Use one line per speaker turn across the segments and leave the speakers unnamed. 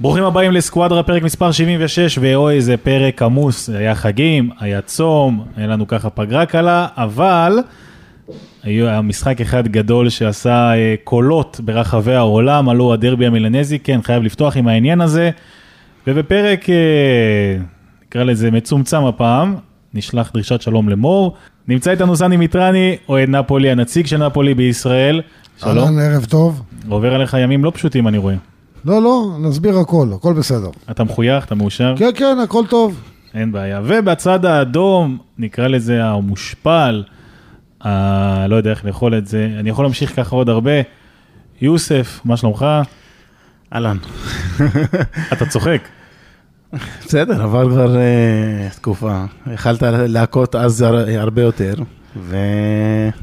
ברוכים הבאים לסקואדרה פרק מספר 76 ואוי איזה פרק עמוס, היה חגים, היה צום, היה לנו ככה פגרה קלה, אבל היה משחק אחד גדול שעשה אה, קולות ברחבי העולם, עלו הדרבי המילנזי, כן חייב לפתוח עם העניין הזה, ובפרק אה, נקרא לזה מצומצם הפעם, נשלח דרישת שלום למור, נמצא איתנו סני מיטרני, אוהד נפולי, הנציג של נפולי בישראל, שלום,
אהלן, ערב טוב.
עובר עליך ימים לא פשוטים אני רואה,
לא, לא, נסביר הכל, הכל בסדר.
אתה מחוייך, אתה מאושר?
כן, כן, הכל טוב.
אין בעיה. ובצד האדום, נקרא לזה המושפל, ה... לא יודע איך לאכול את זה, אני יכול להמשיך ככה עוד הרבה. יוסף, מה שלומך?
אהלן.
אתה צוחק.
בסדר, עבר כבר אה, תקופה. יכלת להכות אז הר- הרבה יותר,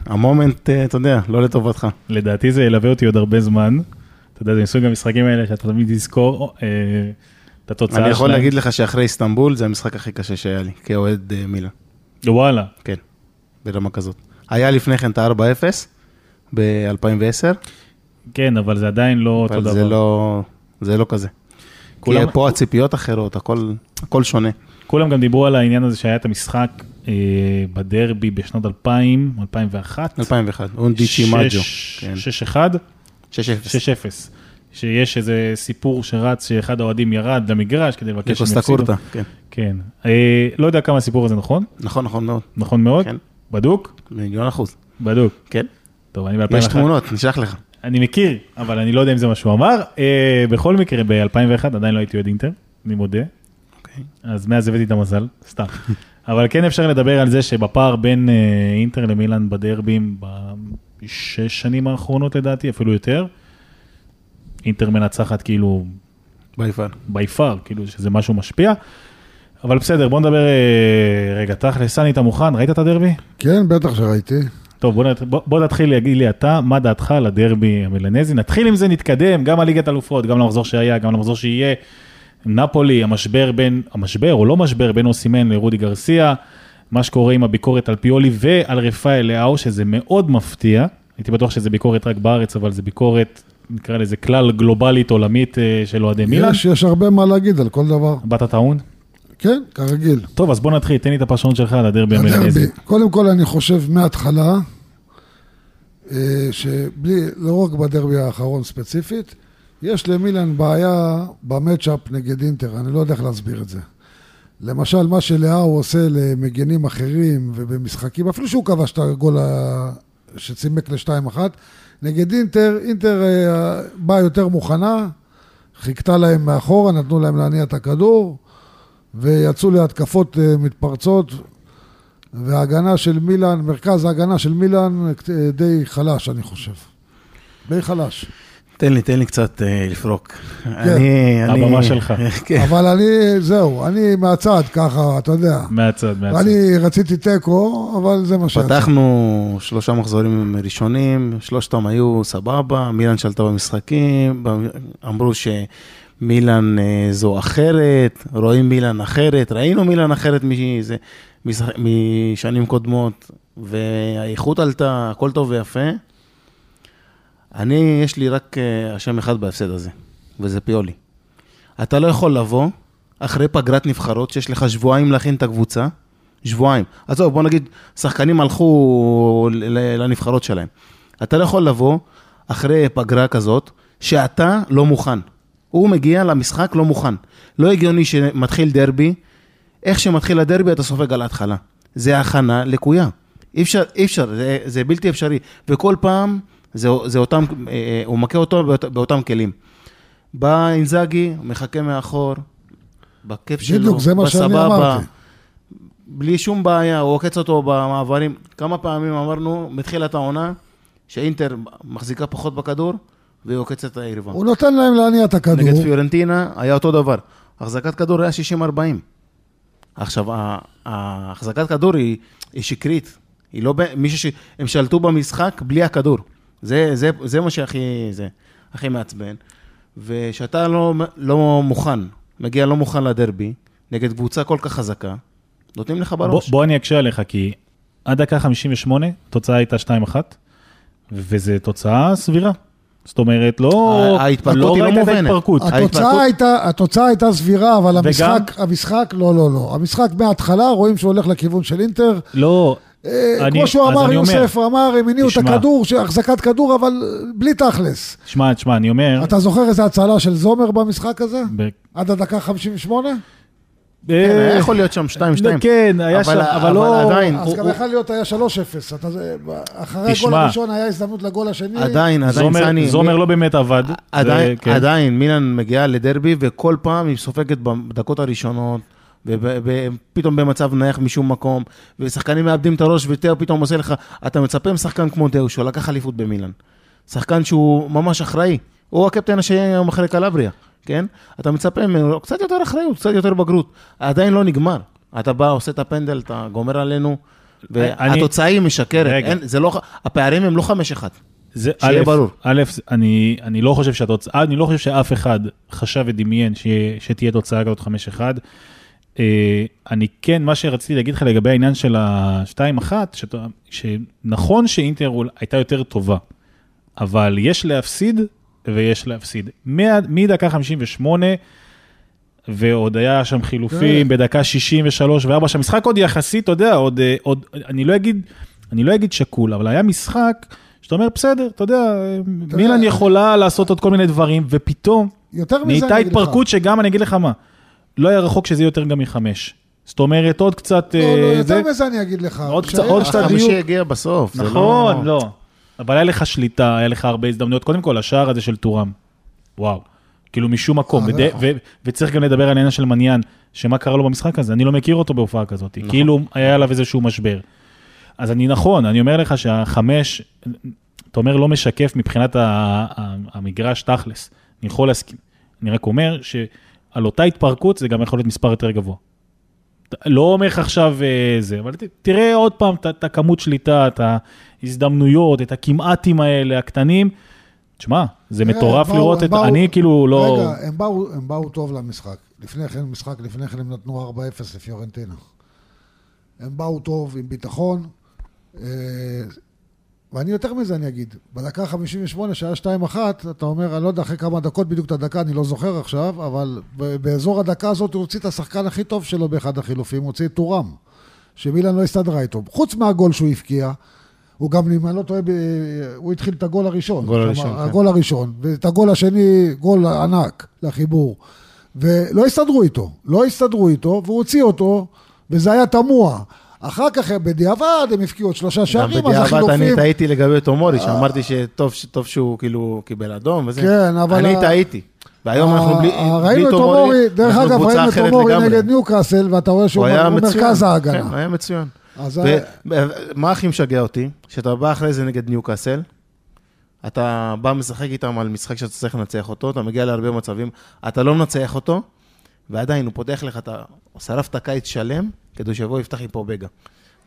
והמומנט, אה, אתה יודע, לא לטובתך.
לדעתי זה ילווה אותי עוד הרבה זמן. אתה יודע, זה מסוג המשחקים האלה שאתה תמיד תזכור אה, את התוצאה
אני יכול
שלהם.
להגיד לך שאחרי איסטנבול זה המשחק הכי קשה שהיה לי, כאוהד אה, מילה.
וואלה.
כן, ברמה כזאת. היה לפני כן את ה-4-0 ב-2010,
כן, אבל זה עדיין לא אותו
אבל
דבר.
זה לא, זה לא כזה.
כולם-
כי פה הציפיות אחרות, הכל, הכל שונה.
כולם גם דיברו על העניין הזה שהיה את המשחק אה, בדרבי בשנות 2000, 2001.
2001, אונדיצ'י מג'ו. כן.
6-1.
6-0.
6-0. שיש איזה סיפור שרץ שאחד האוהדים ירד למגרש כדי לבקש
לקוסטה
יפסידו.
כן.
כן. אה, לא יודע כמה הסיפור הזה נכון,
נכון, נכון מאוד.
נכון מאוד.
כן.
בדוק?
מיליון אחוז.
בדוק.
כן.
טוב, אני ב-2001.
יש תמונות, נשלח לך.
אני מכיר, אבל אני לא יודע אם זה מה שהוא אמר. אה, בכל מקרה, ב-2001 עדיין לא הייתי אוהד אינטר, אני מודה.
אוקיי.
אז מאז הבאתי את המזל, סתם. אבל כן אפשר לדבר על זה שבפער בין אה, אינטר למילאן בדרבים בשש שנים האחרונות לדעתי, אפילו יותר, אינטר מנצחת כאילו
ביי
בי פאר, כאילו שזה משהו משפיע. אבל בסדר, בוא נדבר אה, רגע, תכל'ס, סני, אתה מוכן? ראית את הדרבי?
כן, בטח שראיתי.
טוב, בוא, בוא, בוא תתחיל להגיד לי אתה, מה דעתך על הדרבי המילנזי? נתחיל עם זה, נתקדם, גם על ליגת אלופות, גם למחזור שהיה, גם למחזור שיהיה. נפולי, המשבר בין, המשבר או לא משבר בין אוסימן לרודי גרסיה, מה שקורה עם הביקורת על פיולי ועל רפאל לאהו, שזה מאוד מפתיע. הייתי בטוח שזה ביקורת רק בארץ, אבל זה ביקורת, נקרא לזה כלל גלובלית עולמית אה, של אוהדי מילאן.
יש, יש הרבה מה להגיד על כל דבר.
באת טעון?
כן, כרגיל.
טוב, אז בוא נתחיל, תן לי את הפרשנות שלך על הדרבי המילנזי.
הדרבי. קודם כל, אני חושב מההתחלה, אה, שבלי, לא רק בדרבי האחרון ספציפית, יש למילן בעיה במצ'אפ נגד אינטר, אני לא יודע איך להסביר את זה. למשל, מה שלאהו עושה למגנים אחרים ובמשחקים, אפילו שהוא כבש את הגול שצימק ל-2-1, נגד אינטר, אינטר אה, באה יותר מוכנה, חיכתה להם מאחורה, נתנו להם להניע את הכדור, ויצאו להתקפות אה, מתפרצות, וההגנה של מילאן, מרכז ההגנה של מילאן אה, די חלש, אני חושב. די חלש.
תן לי, תן לי קצת אה, לפרוק. אני, אני...
הבמה שלך.
כן.
אבל אני, זהו, אני מהצד ככה, אתה יודע.
מהצד, מהצד.
אני רציתי תיקו, אבל זה מה שיצא.
פתחנו שלושה מחזורים ראשונים, שלושתם היו סבבה, מילאן שלטה במשחקים, אמרו שמילאן אה, זו אחרת, רואים מילאן אחרת, ראינו מילאן אחרת מזה, משח- משנים קודמות, והאיכות עלתה, הכל טוב ויפה. אני, יש לי רק אה, אשם אחד בהפסד הזה, וזה פיולי. אתה לא יכול לבוא אחרי פגרת נבחרות, שיש לך שבועיים להכין את הקבוצה, שבועיים. עזוב, בוא נגיד, שחקנים הלכו לנבחרות שלהם. אתה לא יכול לבוא אחרי פגרה כזאת, שאתה לא מוכן. הוא מגיע למשחק לא מוכן. לא הגיוני שמתחיל דרבי, איך שמתחיל הדרבי אתה סופג על ההתחלה. זה הכנה לקויה. אי אפשר, אי אפשר, זה, זה בלתי אפשרי. וכל פעם זה, זה אותם, אה, אה, הוא מכה אותו באות, באותם כלים. בא אינזאגי, מחכה מאחור, בכיף שלו,
בדיוק, זה מה שאני. אמרתי.
בלי שום בעיה, הוא עוקץ אותו במעברים. כמה פעמים אמרנו, מתחילת העונה, שאינטר מחזיקה פחות בכדור, והיא עוקצת את היריבה.
הוא נותן להם להניע את הכדור.
נגד פיורנטינה היה אותו דבר. החזקת כדור היה 60-40. עכשיו, ה- ההחזקת כדור היא, היא שקרית. היא לא... מישהו ש... הם שלטו במשחק בלי הכדור. זה, זה, זה מה שהכי... זה, הכי מעצבן. ושאתה לא, לא מוכן, מגיע לא מוכן לדרבי, נגד קבוצה כל כך חזקה, נותנים לך
בוא,
בראש.
בוא אני אקשה עליך, כי עד דקה 58, תוצאה הייתה 2-1, וזו תוצאה סבירה. זאת אומרת, לא
ההתפרקות
לא
היא לא מובנת.
ההתפרקות.
ההתפרקות-
התוצאה הייתה, התוצאה הייתה סבירה, אבל
וגם-
המשחק, המשחק, לא, לא, לא. המשחק מההתחלה, רואים שהוא הולך לכיוון של אינטר.
לא, אני-
כמו שהוא אמר,
אני אומר,
יוסף, הוא אמר, הם הניעו את. הכדור, החזקת כדור, אבל אה, בלי תכלס.
תשמע, תשמע, אני אומר...
אתה זוכר איזה הצלה של זומר במשחק הזה?
ב-
עד הדקה 58?
כן, היה יכול להיות שם 2-2.
כן, היה
אבל-
שם, אבל
אבל
לא...
עדיין,
אז
הוא-
גם
הוא-
יכול להיות היה 3-0. אתה זה- אחרי הגול. הראשון היה הזדמנות לגול השני.
עדיין, עדיין,
זומר-
סני,
זומר
מי-
לא באמת עבד.
עדיין,
זה- כן.
עדיין, מילאן מגיעה לדרבי, וכל פעם היא סופגת בדקות הראשונות, ופתאום במצב נייח משום מקום, ושחקנים מאבדים את הראש, ותאו פתאום עושה לך, אתה מצפה משחקן כמו דאו, שהוא לקח אליפות במילאן. שחקן שהוא ממש אחראי, הוא הקפטן השני היום אחרי קלבריה, כן? אתה מצפה ממנו קצת יותר אחריות, קצת יותר בגרות. עדיין לא נגמר. אתה בא, עושה את הפנדל, אתה גומר עלינו,
אני-
והתוצאה היא משקרת.
רגע.
אין, זה לא, הפערים הם לא חמש אחד.
זה,
שיהיה
א',
ברור.
א', אני, אני לא חושב שהתוצאה, אני לא חושב שאף אחד חשב ודמיין שתהיה תוצאה כזאת 5-1. אה, אני כן, מה שרציתי להגיד לך לגבי העניין של ה-2-1, שאתה- שנכון שאינטר הייתה יותר טובה, אבל יש להפסיד ויש להפסיד. מדקה 58, ועוד היה שם חילופים בדקה 63 ו-4, שהמשחק עוד יחסית, אתה יודע, עוד, אה, עוד, אני לא אגיד, אני לא אגיד שקול, אבל היה משחק שאתה אומר, בסדר, אתה יודע, מילן יכולה לעשות עוד כל מיני דברים, ופתאום נהייתה. התפרקות שגם, אני אגיד לך מה, לא היה רחוק שזה יהיה יותר גם מחמש. זאת אומרת, עוד קצת...
לא,
אה,
לא,
זה-
יותר מזה אני אגיד לך.
עוד קצת- עוד קצת
החמישי
דיוק.
הגיע בסוף. זה
נכון, לא. אבל היה לך שליטה, היה לך הרבה הזדמנויות. קודם כל, השער הזה של טורם, וואו. כאילו משום מקום,
אה,
וד-. ו- וצריך גם לדבר על העניין של מניאן, שמה קרה לו במשחק הזה, אני לא מכיר אותו בהופעה כזאת,
נכון.
כאילו היה עליו איזשהו משבר. אז אני נכון, אני אומר לך שהחמש, אתה אומר לא משקף מבחינת ה- ה- המגרש תכלס, אני יכול להסכים. אני רק אומר שעל אותה התפרקות זה גם יכול להיות מספר יותר גבוה. לא אומר לך עכשיו אה, זה, אבל ת- תראה עוד פעם את- הכמות שליטה, את ההזדמנויות, את הכמעטים האלה, הקטנים. תשמע, זה
תראה,
מטורף
באו-
לראות את...
באו-
אני כאילו לא...
רגע, הם באו, הם באו טוב למשחק. לפני כן, משחק לפני כן הם נתנו 4-0 לפיורנטינה. הם באו טוב, עם ביטחון. ואני יותר מזה אני אגיד, בדקה 58 שהיה 2-1, אתה אומר, אני לא יודע אחרי כמה דקות, בדיוק את הדקה, אני לא זוכר עכשיו, אבל באזור הדקה הזאת הוא הוציא את השחקן הכי טוב שלו באחד החילופים, הוא הוציא את טורם, שמילן לא הסתדרה איתו. חוץ מהגול שהוא הבקיע, הוא גם, אם אני לא טועה, הוא התחיל את הגול הראשון.
גול הראשון, כן.
הגול הראשון, ואת הגול השני, גול ענק לחיבור. ולא הסתדרו איתו, לא הסתדרו איתו, והוא הוציא אותו, וזה היה תמוה. אחר כך, בדיעבד, הם הפקיעו עוד שלושה
גם
שערים, אז
בדיעבד
החילופים...
אני טעיתי לגבי תומורי, שאמרתי שטוב טוב שהוא כאילו קיבל אדום וזה.
כן, אבל
אני טעיתי. והיום אנחנו בלי
אה,
בלי
ראינו את תומורי, דרך אגב, ראינו את תומורי. נגד ניוקאסל, ואתה רואה שהוא. מרכז
כן,
ההגנה.
היה מצוין. ומה הכי משגע אותי? שאתה בא אחרי זה נגד ניוקאסל, אתה בא משחק איתם על משחק שאתה צריך לנצח אותו, אתה מגיע להרבה מצבים, אתה לא מנצח אותו, ועדיין הוא פותח לך, אתה שרף את הקיץ שלם, כדי שיבוא יפתח עם פה בגה.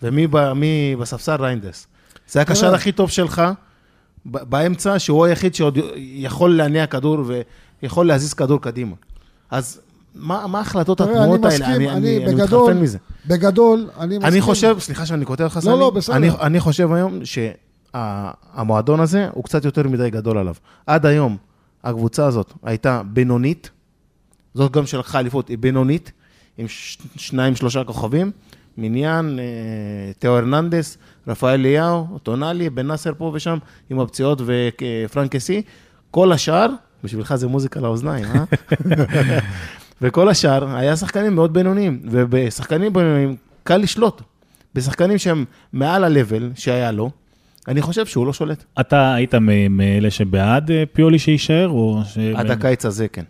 ומי ב- בספסל? ריינדס. זה הקשר
תראה.
הכי טוב שלך, באמצע, שהוא היחיד שעוד יכול להניע כדור ויכול להזיז כדור קדימה. אז מה מה ההחלטות
תראה, אני
התמוהות האלה?
מסכים,
אני-
אני
אני אני
בגדול,
מתחרפן מזה.
בגדול, אני מסכים.
אני חושב, סליחה שאני קוטע אותך,
לא,
סני,
לא, בסדר.
אני, אני חושב היום שהמועדון הזה הוא קצת יותר מדי גדול עליו. עד היום הקבוצה הזאת הייתה בינונית, זאת גם שלקחה אליפות, בינונית, עם שניים, שלושה כוכבים, מניין, אה, תאו הרננדס, רפאל אליהו, טונאלי, בן נאסר פה ושם, עם הפציעות ופרנקסי. כל השאר, בשבילך זה מוזיקה לאוזניים, אה? וכל השאר היה שחקנים מאוד בינוניים, ובשחקנים בינוניים קל לשלוט. בשחקנים שהם מעל ה-level שהיה לו, אני חושב שהוא לא שולט.
אתה היית מאלה שבעד אה, פיולי שיישאר, או ש...
עד הקיץ הזה, כן.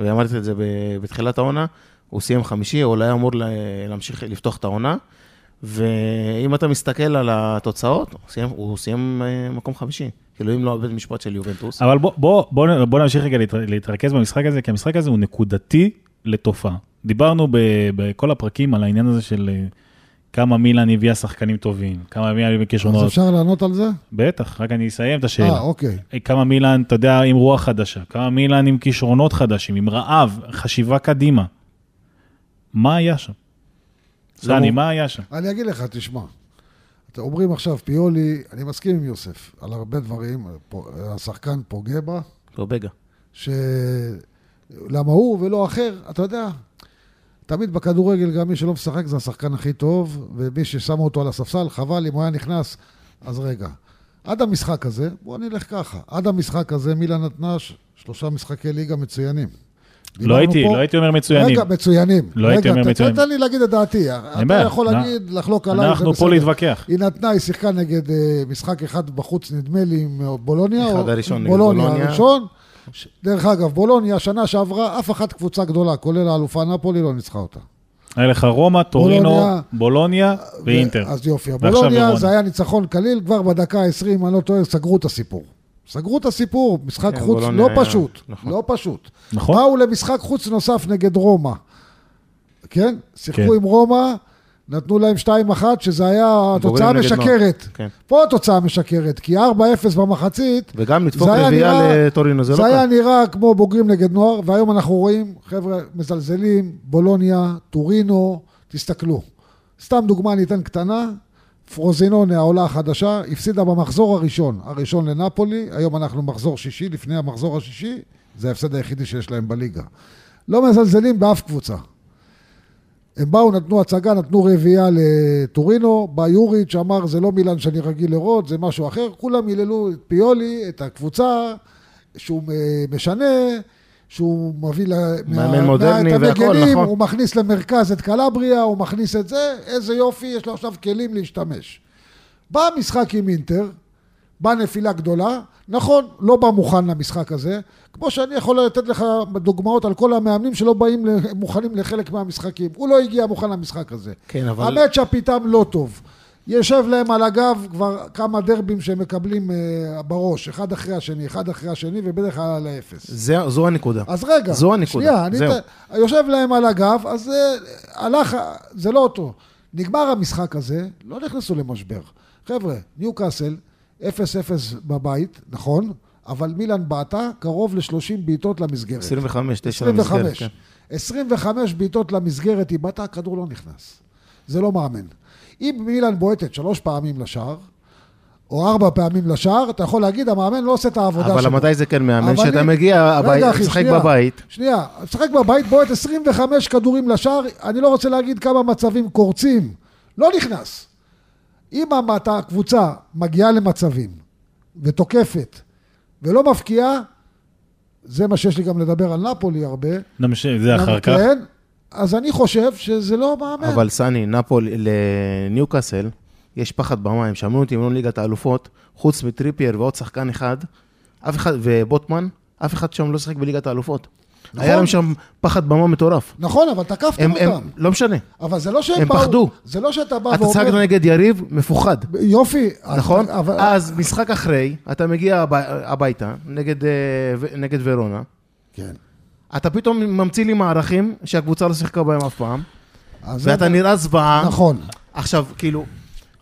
ואמרתי את זה בתחילת העונה, הוא סיים חמישי, הוא אולי היה אמור לה- להמשיך לפתוח את העונה, ואם אתה מסתכל על התוצאות, הוא סיים, הוא סיים אה, מקום חמישי. כאילו, אם לא הבית משפט של יובנטוס.
אבל בוא, בוא, בוא, בוא נמשיך רגע להתר- להתרכז במשחק הזה, כי המשחק הזה הוא נקודתי לתופעה. דיברנו בכל הפרקים על העניין הזה של אה, כמה מילאן הביאה שחקנים טובים, כמה מילאן הביאה
אז
כישרונות.
אפשר לענות על זה?
בטח, רק אני אסיים את השאלה.
אה, אוקיי.
כמה מילאן, אתה יודע, עם רוח חדשה, כמה מילאן עם כישרונות חדשים, עם רעב, חשיבה קדימה. מה היה שם? סני, מה היה שם?
אני אגיד לך, תשמע. אתם אומרים עכשיו, פיולי, אני מסכים עם יוסף על הרבה דברים, השחקן פוגע בה. ש... למה הוא ולא אחר, אתה יודע, תמיד בכדורגל גם מי שלא משחק זה השחקן הכי טוב, ומי ששם אותו על הספסל, חבל אם הוא היה נכנס, אז רגע. עד המשחק הזה, בואו נלך ככה, עד המשחק הזה מילה נתנה ש- שלושה משחקי ליגה מצוינים.
לא הייתי,
פה-
לא הייתי אומר מצוינים.
רגע, מצוינים.
לא הייתי
רגע,
אומר
ת-
מצוינים.
תן לי להגיד את דעתי. אתה
בעיה.
יכול
נא-
להגיד, לחלוק עליי, זה
אנחנו. פה להתווכח.
היא נתנה, היא שיחקה נגד אה, משחק אחד בחוץ, נדמה לי, עם אה, בולוניה.
אחד
או-
הראשון נגד
בולוניה.
בולוניה.
הראשון. ש- דרך אגב, בולוניה, שנה שעברה, אף אחת קבוצה גדולה, כולל האלופה נפולי, לא ניצחה אותה.
היה לך רומא, טורינו,
בולוניה.
בולוניה ואינטר.
אז יופי. בולוניה. זה היה ניצחון קליל, כבר בדקה ה-20, אני לא טועה, סגרו את הסיפור. סגרו את הסיפור, משחק
כן,
חוץ לא
היה-
פשוט,
נכון.
לא פשוט.
נכון?
באו למשחק חוץ נוסף נגד רומא, כן? שיחקו
כן.
עם רומא, נתנו להם 2-1, שזה היה תוצאה
נגד נוער.
משקרת.
כן.
פה התוצאה משקרת, כי 4-0 במחצית,
וגם לדפוק
זה
רביעייה לטורינו, זה לא
זה היה. נראה כמו בוגרים נגד נוער, והיום אנחנו רואים, חבר'ה, מזלזלים, בולוניה, טורינו, תסתכלו. סתם דוגמה אני אתן קטנה, פרוזינונה, העולה החדשה, הפסידה במחזור הראשון, הראשון לנפולי, היום אנחנו מחזור שישי, לפני המחזור השישי, זה ההפסד היחידי שיש להם בליגה. לא מזלזלים באף קבוצה. הם באו, נתנו הצגה, נתנו רביעייה לטורינו, בא יוריץ' אמר, זה לא מילן שאני רגיל לראות, זה משהו אחר. כולם היללו את פיולי, את הקבוצה, שהוא אה, משנה, שהוא מביא ל...
מאמן מודרני והכל, נכון.
הוא מכניס למרכז את קלבריה, הוא מכניס את זה, איזה יופי, יש לו עכשיו כלים להשתמש. בא המשחק עם אינטר, באה נפילה גדולה, נכון, לא בא מוכן למשחק הזה, כמו שאני יכול לתת לך דוגמאות על כל המאמנים שלא באים מוכנים לחלק מהמשחקים. הוא לא הגיע מוכן למשחק הזה.
כן, אבל...
המצ'אפ איתם לא טוב. יושב להם על הגב כבר כמה דרבים שהם מקבלים אה, בראש, אחד אחרי השני, אחד אחרי השני, ובדרך כלל על האפס.
זה- זו הנקודה.
אז רגע,
זו הנקודה,
שנייה, אני
זהו.
ת... יושב להם על הגב, אז אה, הלך, זה לא אותו. נגמר המשחק הזה, לא נכנסו למשבר. חבר'ה, ניוקאסל, 0-0 בבית, נכון, אבל מילאן בעטה קרוב ל-30 בעיטות למסגרת.
25, 9 למסגרת,
25.
כן.
25 בעיטות למסגרת, היא בעטה, הכדור לא נכנס. זה לא מאמן. אם מילאן בועטת שלוש פעמים לשער, או ארבע פעמים לשער, אתה יכול להגיד, המאמן לא עושה את העבודה שלו.
אבל מתי זה כן מאמן?
אבל
שאתה
אני-
מגיע הבית,
שנייה.
בבית,
שנייה, משחק בבית, בועט 25 כדורים לשער, אני לא רוצה להגיד כמה מצבים קורצים, לא נכנס. אם אתה קבוצה מגיעה למצבים ותוקפת ולא מפקיעה, זה מה שיש לי גם לדבר על נפולי הרבה.
נמשיך, זה אחר כך.
כן, אז אני חושב שזה לא מאמן.
אבל סני, נפול, לניוקאסל, יש פחד במים, שמעו אותי אימון ליגת האלופות, חוץ מטריפייר ועוד שחקן אחד, אף אחד, ובוטמן, אף אחד שם לא שיחק בליגת האלופות.
נכון.
היה להם שם פחד במה מטורף.
נכון, אבל תקפתם
הם, הם,
אותם.
לא משנה,
אבל זה לא שהם
הם
באו...
פחדו.
זה לא שאתה בא
אתה שיחקת
ואומר...
נגד יריב מפוחד,
יופי.
נכון?
אבל...
אז משחק אחרי, אתה מגיע הב- הביתה נגד, אה, נגד ורונה,
כן.
אתה פתאום ממציא לי מערכים שהקבוצה לא שיחקה בהם אף פעם,
אז זה-
ואתה נראה זוועה.
נכון.
עכשיו, כאילו,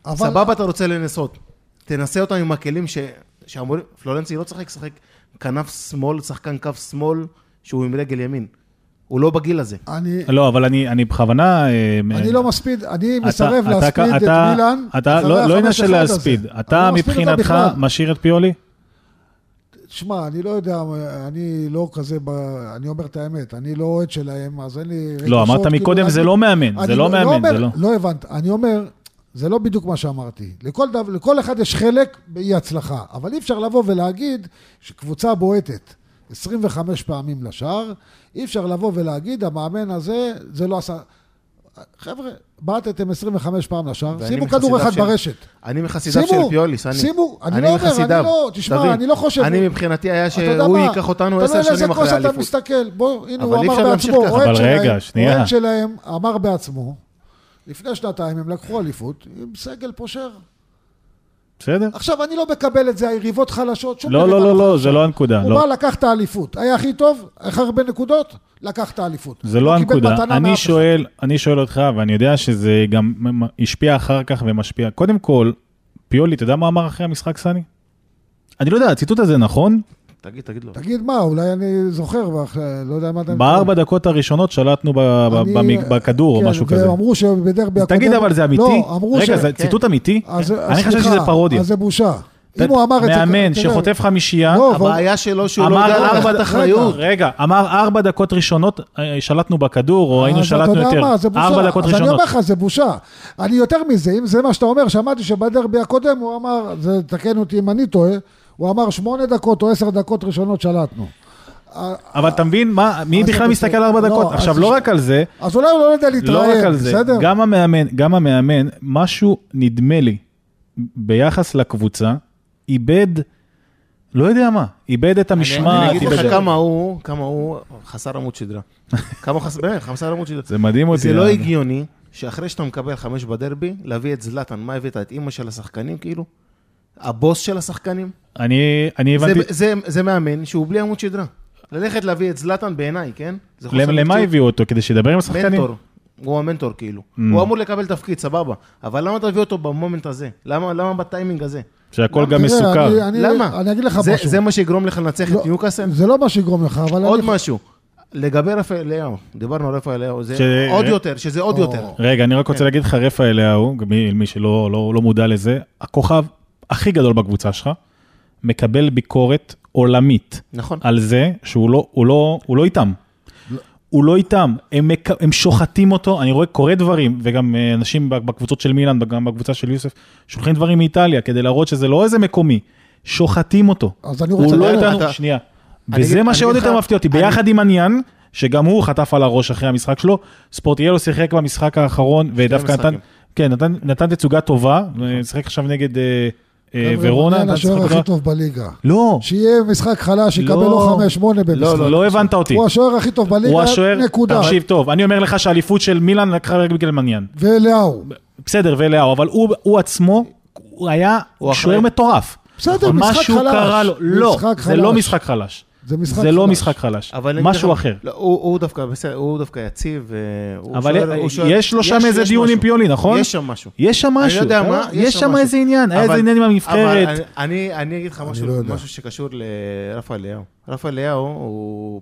אבל...
סבבה אתה רוצה לנסות. תנסה אותם עם הכלים ש... שאמורים... פלורנצי לא צריך לשחק כנף שמאל, שחקן כף שמאל, שהוא עם רגל ימין. הוא לא בגיל הזה.
אני...
לא, אבל אני אני בכוונה... אה,
אני לא מספיד, אני
אתה-
מסרב
אתה-
להספיד את
אתה-
מילאן.
אתה
אחרי
לא לא עניין
ה-
של
5-1 הזה.
להספיד.
אני
אתה
לא
מבחינתך. משאיר את פיולי?
שמע, אני לא יודע, אני לא כזה, ב... אני אומר את האמת, אני לא אוהד שלהם, אז אין לי...
לא, אמרת
כאילו
מקודם, זה
להגיד-
לא מאמן,
אני
זה לא מאמן,
אומר,
זה לא...
לא הבנת, אני אומר, זה לא בדיוק מה שאמרתי. לכל, דבר, לכל אחד יש חלק באי הצלחה, אבל אי אפשר לבוא ולהגיד שקבוצה בועטת 25 פעמים לשער, אי אפשר לבוא ולהגיד, המאמן הזה, זה לא עשה... חבר'ה, בעטתם 25 פעם לשער, שימו כדור אחד
של-
ברשת.
אני מחסידיו של
שימו,
פיולי, סני.
שימו, אני לא אומר, אני. לא, תשמע,
תבין,
אני לא חושב...
אני מבחינתי היה
אתה יודע
שהוא
מה?
ייקח אותנו
אתה
עשר
יודע
שנים אחרי
כוס אתה
האליפות.
מסתכל, בוא, הנה, הוא אמר בעצמו. אוהד
אבל
שלהם,
רגע, שנייה.
אוהד שלהם אמר בעצמו, לפני שנתיים הם לקחו אליפות עם סגל פושר.
בסדר?
עכשיו, אני לא מקבל את זה, היריבות חלשות, שום
לא,
יריבה
לא, לא, לא,
חלשה.
זה לא הנקודה.
הוא
לא.
בא, לקח את האליפות. היה הכי טוב, הכי הרבה נקודות, לקח את האליפות.
זה לא הנקודה. אני. שואל, אני שואל אותך, ואני יודע שזה גם השפיע אחר כך ומשפיע. קודם כל, פיולי, אתה יודע מה אמר אחרי המשחק, סני? אני לא יודע, הציטוט הזה נכון?
תגיד, תגיד לו.
תגיד מה, אולי אני זוכר, ואח- לא יודע מה אתה...
בארבע דקות הראשונות שלטנו בכדור או
כן,
משהו כזה.
ואמרו שבדרבי הקודם...
תגיד אבל זה אמיתי?
לא, אמרו
רגע,
ש...
זה
כן.
ציטוט אמיתי? אני חשבתי
סליחה,
שזה פרודיה.
אז זה בושה. אם הוא אמר את זה...
מאמן שחוטף חמישייה,
לא,
הבעיה שלו שהוא לא יודע לקחת אחריות.
רגע, אמר ארבע דקות ראשונות אה, שלטנו בכדור, או היינו
אז
שלטנו
אתה יודע
יותר.
מה, זה בושה.
ארבע דקות
אז אני
ראשונות.
אומר לך, זה בושה. אני יותר מזה, אם זה מה שאתה אומר, שמעתי שבדרבי הקודם הוא אמר, זה, תקן אותי אם אני טועה, הוא אמר שמונה דקות או עשר דקות ראשונות שלטנו.
אבל אתה מבין, מה- מי בכלל מסתכל. על ארבע
לא,
דקות? עכשיו, לא רק על זה,
אז אולי הוא לא יודע
לא
להתראיין,
רק על זה,
בסדר?
גם המאמן, גם המאמן, משהו, נדמה לי, ביחס לקבוצה, איבד, לא יודע מה, איבד את
אני
המשמעת.
אגיד
איבד
לך כמה הוא, כמה הוא חסר עמוד שדרה. כמה חסר, באמת, חסר עמוד שדרה.
זה מדהים אותי.
זה לא
אה.
הגיוני שאחרי שאתה מקבל חמש בדרבי, להביא את זלאטן, מה הבאת? את אימא של השחקנים כאילו? הבוס של השחקנים?
אני אני
זה-
הבנתי,
זה- זה מאמן שהוא בלי עמוד שדרה. ללכת להביא את זלאטן בעיניי, כן? זה
למה. הביאו אותו? כדי שידבר עם השחקנים?
מנטור. הוא המנטור כאילו.
Mm.
הוא אמור לקבל תפקיד, סבבה. אבל למה תביא אותו במומנט הזה? למה למה בטיימינג הזה?
שהכל? גם מסוכר.
אני- אני-
למה?
אני אגיד לך
זה-
משהו.
זה מה שיגרום לך לנצח
לא,
את ניוקאסל?
זה לא מה שיגרום לך, אבל
עוד
אני...
משהו. לגבי רפאל אליהו, דיברנו על רפאל אליהו, זה
ש-
עוד יותר, שזה עוד
או.
יותר.
רגע, אני רק רוצה
כן.
להגיד לך, רפא אליהו, מי מי שלא לא- לא מודע לזה, הכוכב הכי גדול בקבוצה שלך, מקבל ביקורת עולמית
נכון.
על זה שהוא לא, הוא לא, הוא לא איתם. הוא לא איתם, הם, מק... הם שוחטים אותו, אני רואה, קורה דברים, וגם אה, אנשים בקבוצות של מילאן, גם בקבוצה של יוסף, שולחים דברים מאיטליה, כדי להראות שזה לא איזה מקומי, שוחטים אותו.
אז אני
הוא
רוצה...
לא
לדעת,
איתנו,
אתה-
שנייה. וזה מה שעוד יותר מפתיע אותי, ביחד עם עניין, שגם הוא חטף על הראש אחרי המשחק שלו, ספורטיאלו שיחק במשחק האחרון, ודווקא נתן. כן, נתן, נתן תצוגה טובה, שיחק עכשיו נגד אה,
חבר'ה,
ורונה.
מעניין
נתן
השוער הכי. טוב בליגה.
לא,
שיהיה משחק חלש, יקבל
לא.
לו חמש, שמונה במשחק.
לא, לא הבנת אותי.
הוא השוער הכי טוב בליגה,
הוא השוער,
נקודה.
תקשיב טוב, אני אומר לך שהאליפות של מילאן לקחה רק בגלל מניין.
ולאו.
בסדר, ואליהו, אבל הוא, עצמו, הוא היה שוער. מטורף.
בסדר, משחק
משהו
חלש.
קרה לו, לא, זה לא. משחק חלש.
זה משחק
זה לא
חלש.
משחק חלש,
אבל אני אגיד
משהו אחר.
לא, הוא הוא דווקא בסדר, הוא דווקא יציב. אה, הוא
אבל יש לו שם איזה דיון. עם פיולי, נכון?
יש שם משהו.
יש שם
אני
משהו,
לא יודע מה,
יש שם
משהו.
איזה עניין, היה איזה עניין עם
אבל
הנבחרת.
אני- אני אני אגיד לך
אני
משהו
לא.
משהו שקשור לרפה אליהו. רפה אליהו הוא...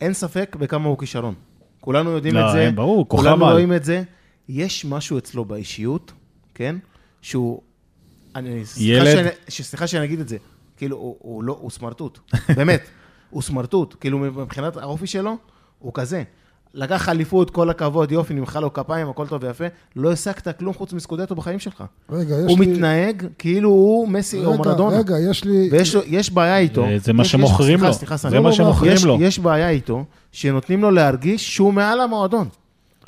אין ספק בכמה הוא כישרון. כולנו יודעים
לא,
את זה.
אין, ברור, כוכב
כולנו
על.
רואים את זה. יש משהו אצלו באישיות, כן? שהוא... אני...
ילד.
סליחה שאני אגיד את זה. כאילו, הוא- הוא לא... הוא סמרטוט. באמת. הוא סמרטוט. כאילו, מבחינת האופי שלו, הוא כזה. לקח אליפות, כל הכבוד, יופי, נמחא לו כפיים, הכל טוב ויפה. לא השגת כלום חוץ מסקודטו בחיים שלך.
רגע, יש
הוא
לי...
מתנהג כאילו הוא מסי או
רגע,
מרדונה.
רגע, יש לי...
ויש לו, יש בעיה איתו.
זה- זה מה שמוכרים
סליחה,
לו.
סליחה,
זה
סליחה.
מה שמוכרים
יש-
לו.
יש בעיה איתו, שנותנים לו להרגיש שהוא מעל המועדון.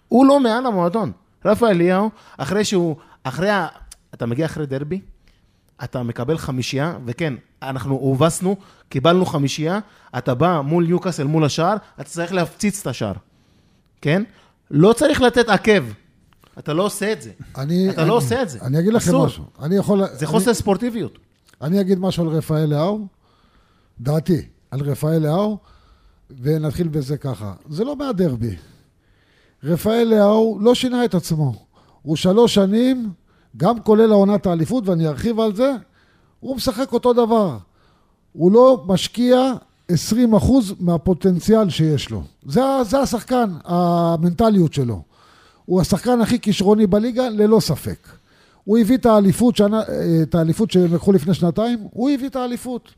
הוא לא מעל המועדון. רפאל אליהו, אחרי שהוא, אחרי ה... אתה מגיע אחרי דרבי, אתה מקבל חמישייה, וכן, אנחנו הובסנו, קיבלנו חמישייה, אתה בא מול ניוקאסל, מול השער, אתה צריך להפציץ את השער, כן? לא צריך לתת עקב. אתה לא עושה את זה.
אני,
אתה לא עושה את זה.
אני אגיד לכם
אסור.
משהו. אני יכול...
זה
אני-
חוסר ספורטיביות.
אני אגיד משהו על רפאל לאהו, דעתי על רפאל לאהו, ונתחיל בזה ככה. זה לא מהדרבי. רפאל לאהו לא שינה את עצמו. הוא שלוש שנים, גם כולל העונת האליפות, ואני ארחיב על זה, הוא משחק אותו דבר. הוא לא משקיע 20% מהפוטנציאל שיש לו. זה, זה השחקן, המנטליות שלו. הוא השחקן הכי כישרוני בליגה, ללא ספק. הוא הביא את האליפות, שנה, אה, את האליפות שהם לקחו לפני שנתיים, הוא הביא את האליפות.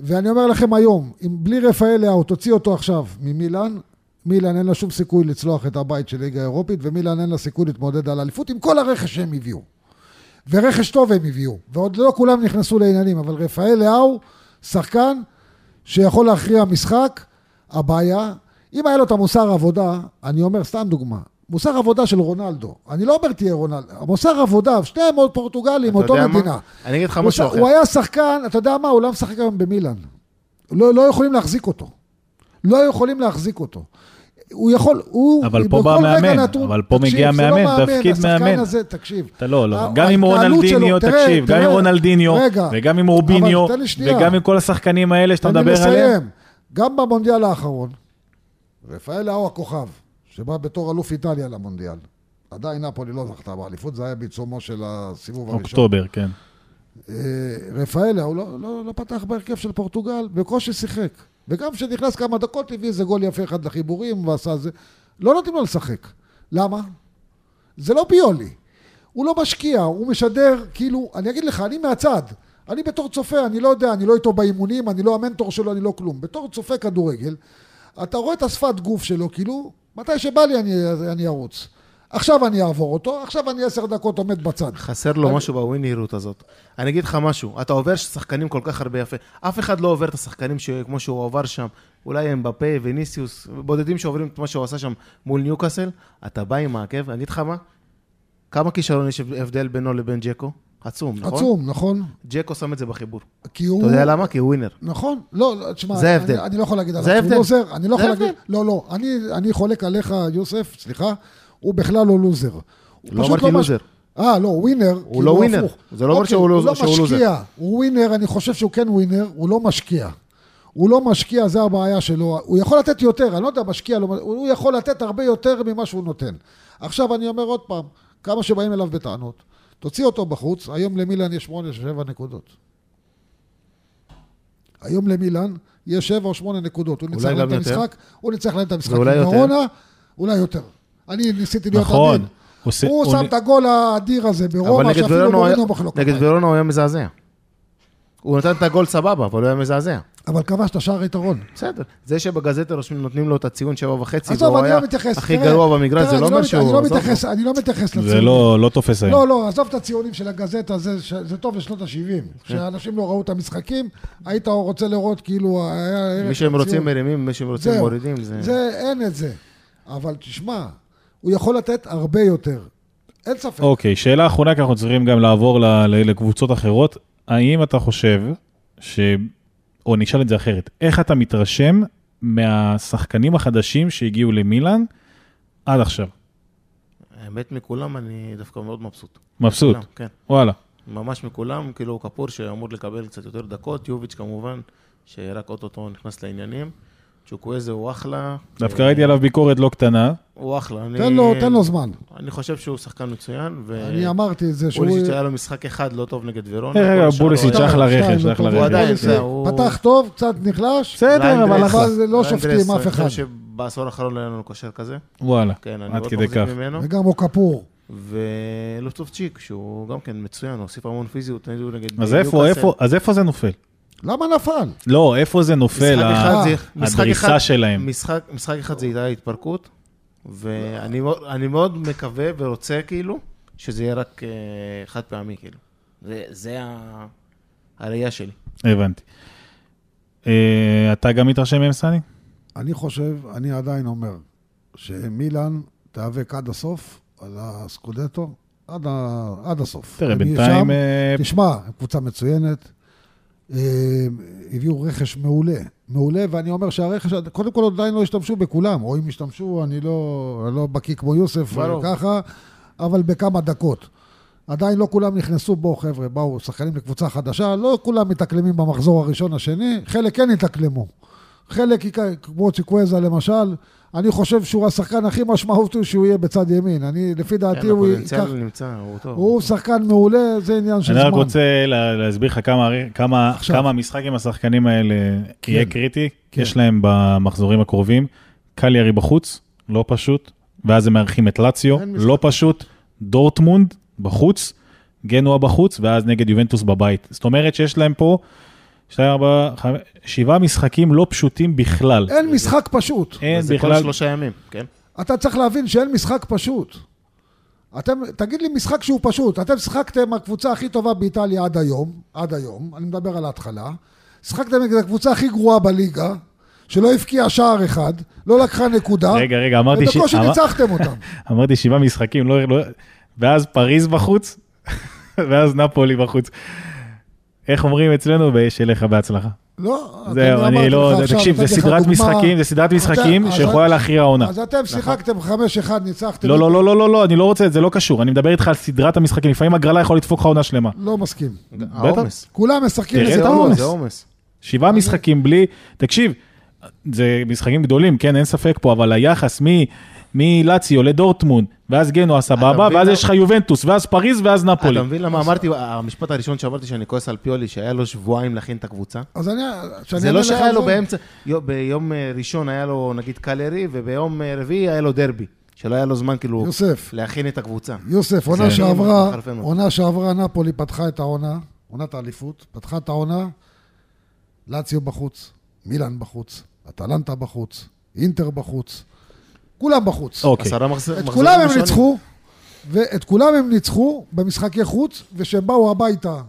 ואני אומר לכם היום, אם בלי רפאל לאהו, תוציא אותו עכשיו ממילאן, מילאן אין לה שום סיכוי לצלוח את הבית של ליגה אירופית, ומילאן אין לה סיכוי להתמודד על האליפות עם כל הרכש שהם הביאו. ורכש טוב הם הביאו, ועוד לא כולם נכנסו לעניינים, אבל רפאל לאהו, שחקן שיכול להכריע משחק, הבעיה, אם היה לו את המוסר עבודה, אני אומר סתם דוגמה, מוסר עבודה של רונלדו, אני לא אומר תהיה רונלדו, המוסר עבודה, שניהם עוד פורטוגלים, אותו
יודע מה?
מדינה.
אני אגיד לך משהו אחר.
הוא היה שחקן, אתה יודע מה, הוא לא משחק היום במילאן. לא, לא יכולים להחזיק אותו. לא יכולים להחזיק אותו. הוא יכול, הוא...
אבל פה בא מאמן,
נתון-
אבל פה
תקשיב,
מגיע
לא
מאמן, תפקיד
השחקן
מאמן.
הזה, תקשיב.
אתה לא, לא, גם עם רונלדיניו, תקשיב, גם עם רונלדיניו, וגם עם רוביניו. וגם עם כל השחקנים האלה שאתה מדבר עליהם.
לסיים. גם במונדיאל האחרון, רפאל לאו הכוכב, שבא בתור אלוף איטליה למונדיאל. עדיין נפולי לא זכתה באליפות, זה היה בעיצומו של הסיבוב הראשון.
אוקטובר, כן.
אה, רפאלה, הוא לא, לא, לא פתח בהרכב של פורטוגל, בקושי שיחק. וגם כשנכנס כמה דקות הביא איזה גול יפה אחד לחיבורים ועשה זה. לא נותנים לו לשחק. למה? זה לא ביולי. הוא לא משקיע, הוא משדר, כאילו, אני אגיד לך, אני מהצד. אני בתור צופה, אני לא יודע, אני לא איתו באימונים, אני לא המנטור שלו, אני לא כלום. בתור צופה כדורגל, אתה רואה את השפת גוף שלו, כאילו, מתי שבא לי אני, אני ארוץ. עכשיו אני אעבור אותו, עכשיו אני עשר דקות עומד בצד.
חסר לו
אני-
משהו בווינריות הזאת. אני אגיד לך משהו, אתה עובר שחקנים כל כך הרבה יפה. אף אחד לא עובר את השחקנים שכמו שהוא עבר שם. אולי אמבפה, וניסיוס, בודדים שעוברים את מה שהוא עשה שם מול ניוקאסל. אתה בא עם העקב, אני אגיד לך מה? כמה כישרון יש הבדל בינו לבין ג'קו? עצום, נכון?
עצום, נכון?
ג'קו שם את זה בחיבור.
כי הוא...
אתה יודע למה? כי הוא ווינר.
נכון, לא, לא, תשמע,
זה ההבדל.
אני, אני לא יכול להגיד עליו
זה ההבדל.
לוזר, אני לא יכול להגיד. לא, לא, אני, אני חולק עליך, יוסף, סליחה, הוא בכלל לא לוזר.
לא אמרתי
מש-
לוזר.
אה, לא, ווינר.
הוא לא ווינר.
הפוך.
זה לא אומר
אוקיי,
שהוא לא-
הוא לא
שהוא לוזר.
משקיע, הוא ווינר, אני חושב שהוא כן ווינר, הוא לא משקיע. הוא לא משקיע, זה הבעיה שלו. הוא יכול לתת יותר, אני לא יודע, משקיע, לא, הוא יכול לתת הרבה יותר ממה שהוא נותן. עכשיו אני אומר עוד פעם, כמה שבאים אליו בטענות, תוציא אותו בחוץ, היום למילן יש שמונה, שבע נקודות. היום למילן יש שבע או שמונה נקודות. הוא ניצח להם את. המשחק, הוא ניצח להם את המשחק
ואולי יותר.
אולי יותר. אני ניסיתי להיות
נכון.
עדין.
הוא עושה-
הוא
הוא
שם
נ-
את הגול האדיר הזה
אבל
ברומא, שאפילו
היה-
מורינו מחלוק.
נגד ורונה הוא היה מזעזע. הוא נתן את הגול סבבה, אבל הוא היה מזעזע.
אבל כבש את השער היתרון.
בסדר. זה שבגזטה רושמים, נותנים לו את הציון שבע וחצי, והוא היה
לא מתייחס.
הכי
תראה,
גרוע במגרש, זה לא אומר
מת-
שהוא...
אני לא מתייחס- אני לא מתייחס
זה
לציונים.
לא לא תופס היום.
לא, לא, עזוב את הציונים של הגזטה, זה, ש- זה טוב לשנות ה-70. כשאנשים לא ראו את המשחקים, היית רוצה לראות כאילו היה
מי שהם רוצים
לציון.
מרימים, מי שהם רוצים. מורידים, זה...
זה, אין את זה. אבל תשמע, הוא יכול לתת הרבה יותר. אין ספק.
אוקיי, שאלה אחרונה, כי אנחנו צריכים גם לעבור ל- ל- לקבוצות אחרות. האם אתה חושב ש... או נשאל את זה אחרת, איך אתה מתרשם מהשחקנים החדשים שהגיעו למילאן עד עכשיו?
האמת, מכולם אני דווקא מאוד מבסוט.
מבסוט,
מכולם, כן.
וואלה.
ממש מכולם, כאילו כפור שאמור לקבל קצת יותר דקות, יוביץ' כמובן, שרק אוטוטו נכנס לעניינים. צ'וקוויזה הוא אחלה.
דווקא ראיתי עליו ביקורת לא קטנה.
הוא אחלה. אני-
תן לו, תן לו זמן.
אני חושב שהוא שחקן מצוין, ו...
אני אמרתי את זה שהוא...
פוליסיץ' היה לו משחק אחד לא טוב נגד השאר
פוליסיץ'
הוא היה-
אחלה רכש, אחלה
לא טוב.
הוא
רכש.
עדיין, זה, הוא-
פתח טוב, קצת נחלש.
בסדר, אבל אחלה.
לא שופטים אף אחד.
אני חושב שבעשור האחרון לא היה לנו קשר כזה.
וואלה,
כן, אני
עד
מאוד
כדי
מחזיק
כך.
ממנו.
וגם הוא כפור.
ולוטובצ'יק, שהוא גם כן מצוין, הוא הוסיף המון פיזיות נגד
אז איפה זה נופל?
למה נפל?
לא, איפה זה נופל, הדריסה שלהם?
משחק, אחד זה הייתה התפרקות, ואני מאוד, מקווה ורוצה כאילו, שזה יהיה רק אה, חד פעמי כאילו. זה. הראייה שלי.
הבנתי. אה, אתה גם מתרשם מהם, סני?
אני חושב, אני עדיין אומר, שמילאן תיאבק עד הסוף על הסקודטו, עד, ה, עד הסוף.
תראה, בינתיים...
שם,
אה,
תשמע, קבוצה מצוינת, אה, הביאו רכש מעולה, מעולה, ואני אומר שהרכש, קודם כל עדיין לא השתמשו בכולם, או אם השתמשו, אני לא, לא בקיא כמו יוסף. ככה, אבל בכמה דקות. עדיין לא כולם נכנסו בו, חבר'ה, באו שחקנים לקבוצה חדשה, לא כולם מתאקלמים במחזור הראשון, השני, חלק כן התאקלמו. חלק, כמו צ'יקוויזה למשל, אני חושב שהוא השחקן הכי משמעותי שהוא יהיה בצד ימין. אני, לפי דעתי,
כן,
הוא
הפוטנציאל
ייקח...
נמצא, הוא טוב.
הוא שחקן מעולה, זה עניין של
אני
זמן.
רק רוצה לה- להסביר לך כמה, כמה. כמה המשחק עם השחקנים האלה יהיה קריטי.
כן.
יש להם במחזורים הקרובים, קליארי בחוץ, לא פשוט, ואז הם מארחים את לאציו. לא פשוט, דורטמונד בחוץ, גנואה בחוץ, ואז נגד יובנטוס בבית. זאת אומרת שיש להם פה שתיים, ארבע, חמש, שבעה משחקים לא פשוטים בכלל.
אין משחק פשוט.
אין
זה כל
בכלל,
שלושה ימים, כן?
אתה צריך להבין שאין משחק פשוט. אתם, תגיד לי משחק שהוא פשוט. אתם שיחקתם הקבוצה הכי טובה באיטליה עד היום, עד היום, אני מדבר על ההתחלה. שיחקתם נגד הקבוצה הכי גרועה בליגה, שלא הבקיעה שער אחד, לא לקחה נקודה,
רגע, רגע, אמרתי ש-
ובקושי ניצחתם אותם.
אמרתי שבעה משחקים, לא, לא, ואז פריז בחוץ, ואז נפולי בחוץ. איך אומרים אצלנו? שיהיה לך בהצלחה.
לא,
זהו,
אמרתי
אני לא,
לך
זה-
עכשיו,
תקשיב, זה סדרת. משחקים, זה סדרת משחקים
אז-
שיכולה להכריע העונה.
אז אתם שיחקתם 5-1, ניצחתם.
לא, לא, לא, לא, לא, לא, אני לא רוצה זה, לא קשור, אני מדבר איתך על סדרת המשחקים, לפעמים הגרלה יכול לדפוק לך עונה שלמה.
לא מסכים.
העומס.
כולם משחקים
תראה
איזה
את
זה
העומס. שבעה משחקים בלי, תקשיב, זה משחקים גדולים, כן, אין ספק פה, אבל היחס מלציו לדורטמונד, ואז גנוע סבבה, ואז יש לך יובנטוס, ואז פריז, ואז נפולי.
אתה מבין למה אמרתי, המשפט הראשון שאמרתי שאני כועס על פיולי, שהיה לו שבועיים להכין את הקבוצה?
אז אני... שאני
זה לא שהיה לו. באמצע, יו- ביום אה, ראשון היה לו נגיד קלרי, וביום אה, רביעי היה לו דרבי. שלא היה לו זמן כאילו
יוסף,
להכין את הקבוצה.
יוסף, עונה שעברה. עונה שעברה נפולי פתחה את העונה, עונת האליפות, פתחה את העונה, לאציו בחוץ, מילאן בחוץ, אטלנטה בחוץ, אינטר בחוץ, כולם בחוץ.
אוקיי.
עשרה מחז-
את
מחזורים
כולם הם
ראשונים.
ניצחו, ואת כולם הם ניצחו במשחקי חוץ, וכשהם באו הביתה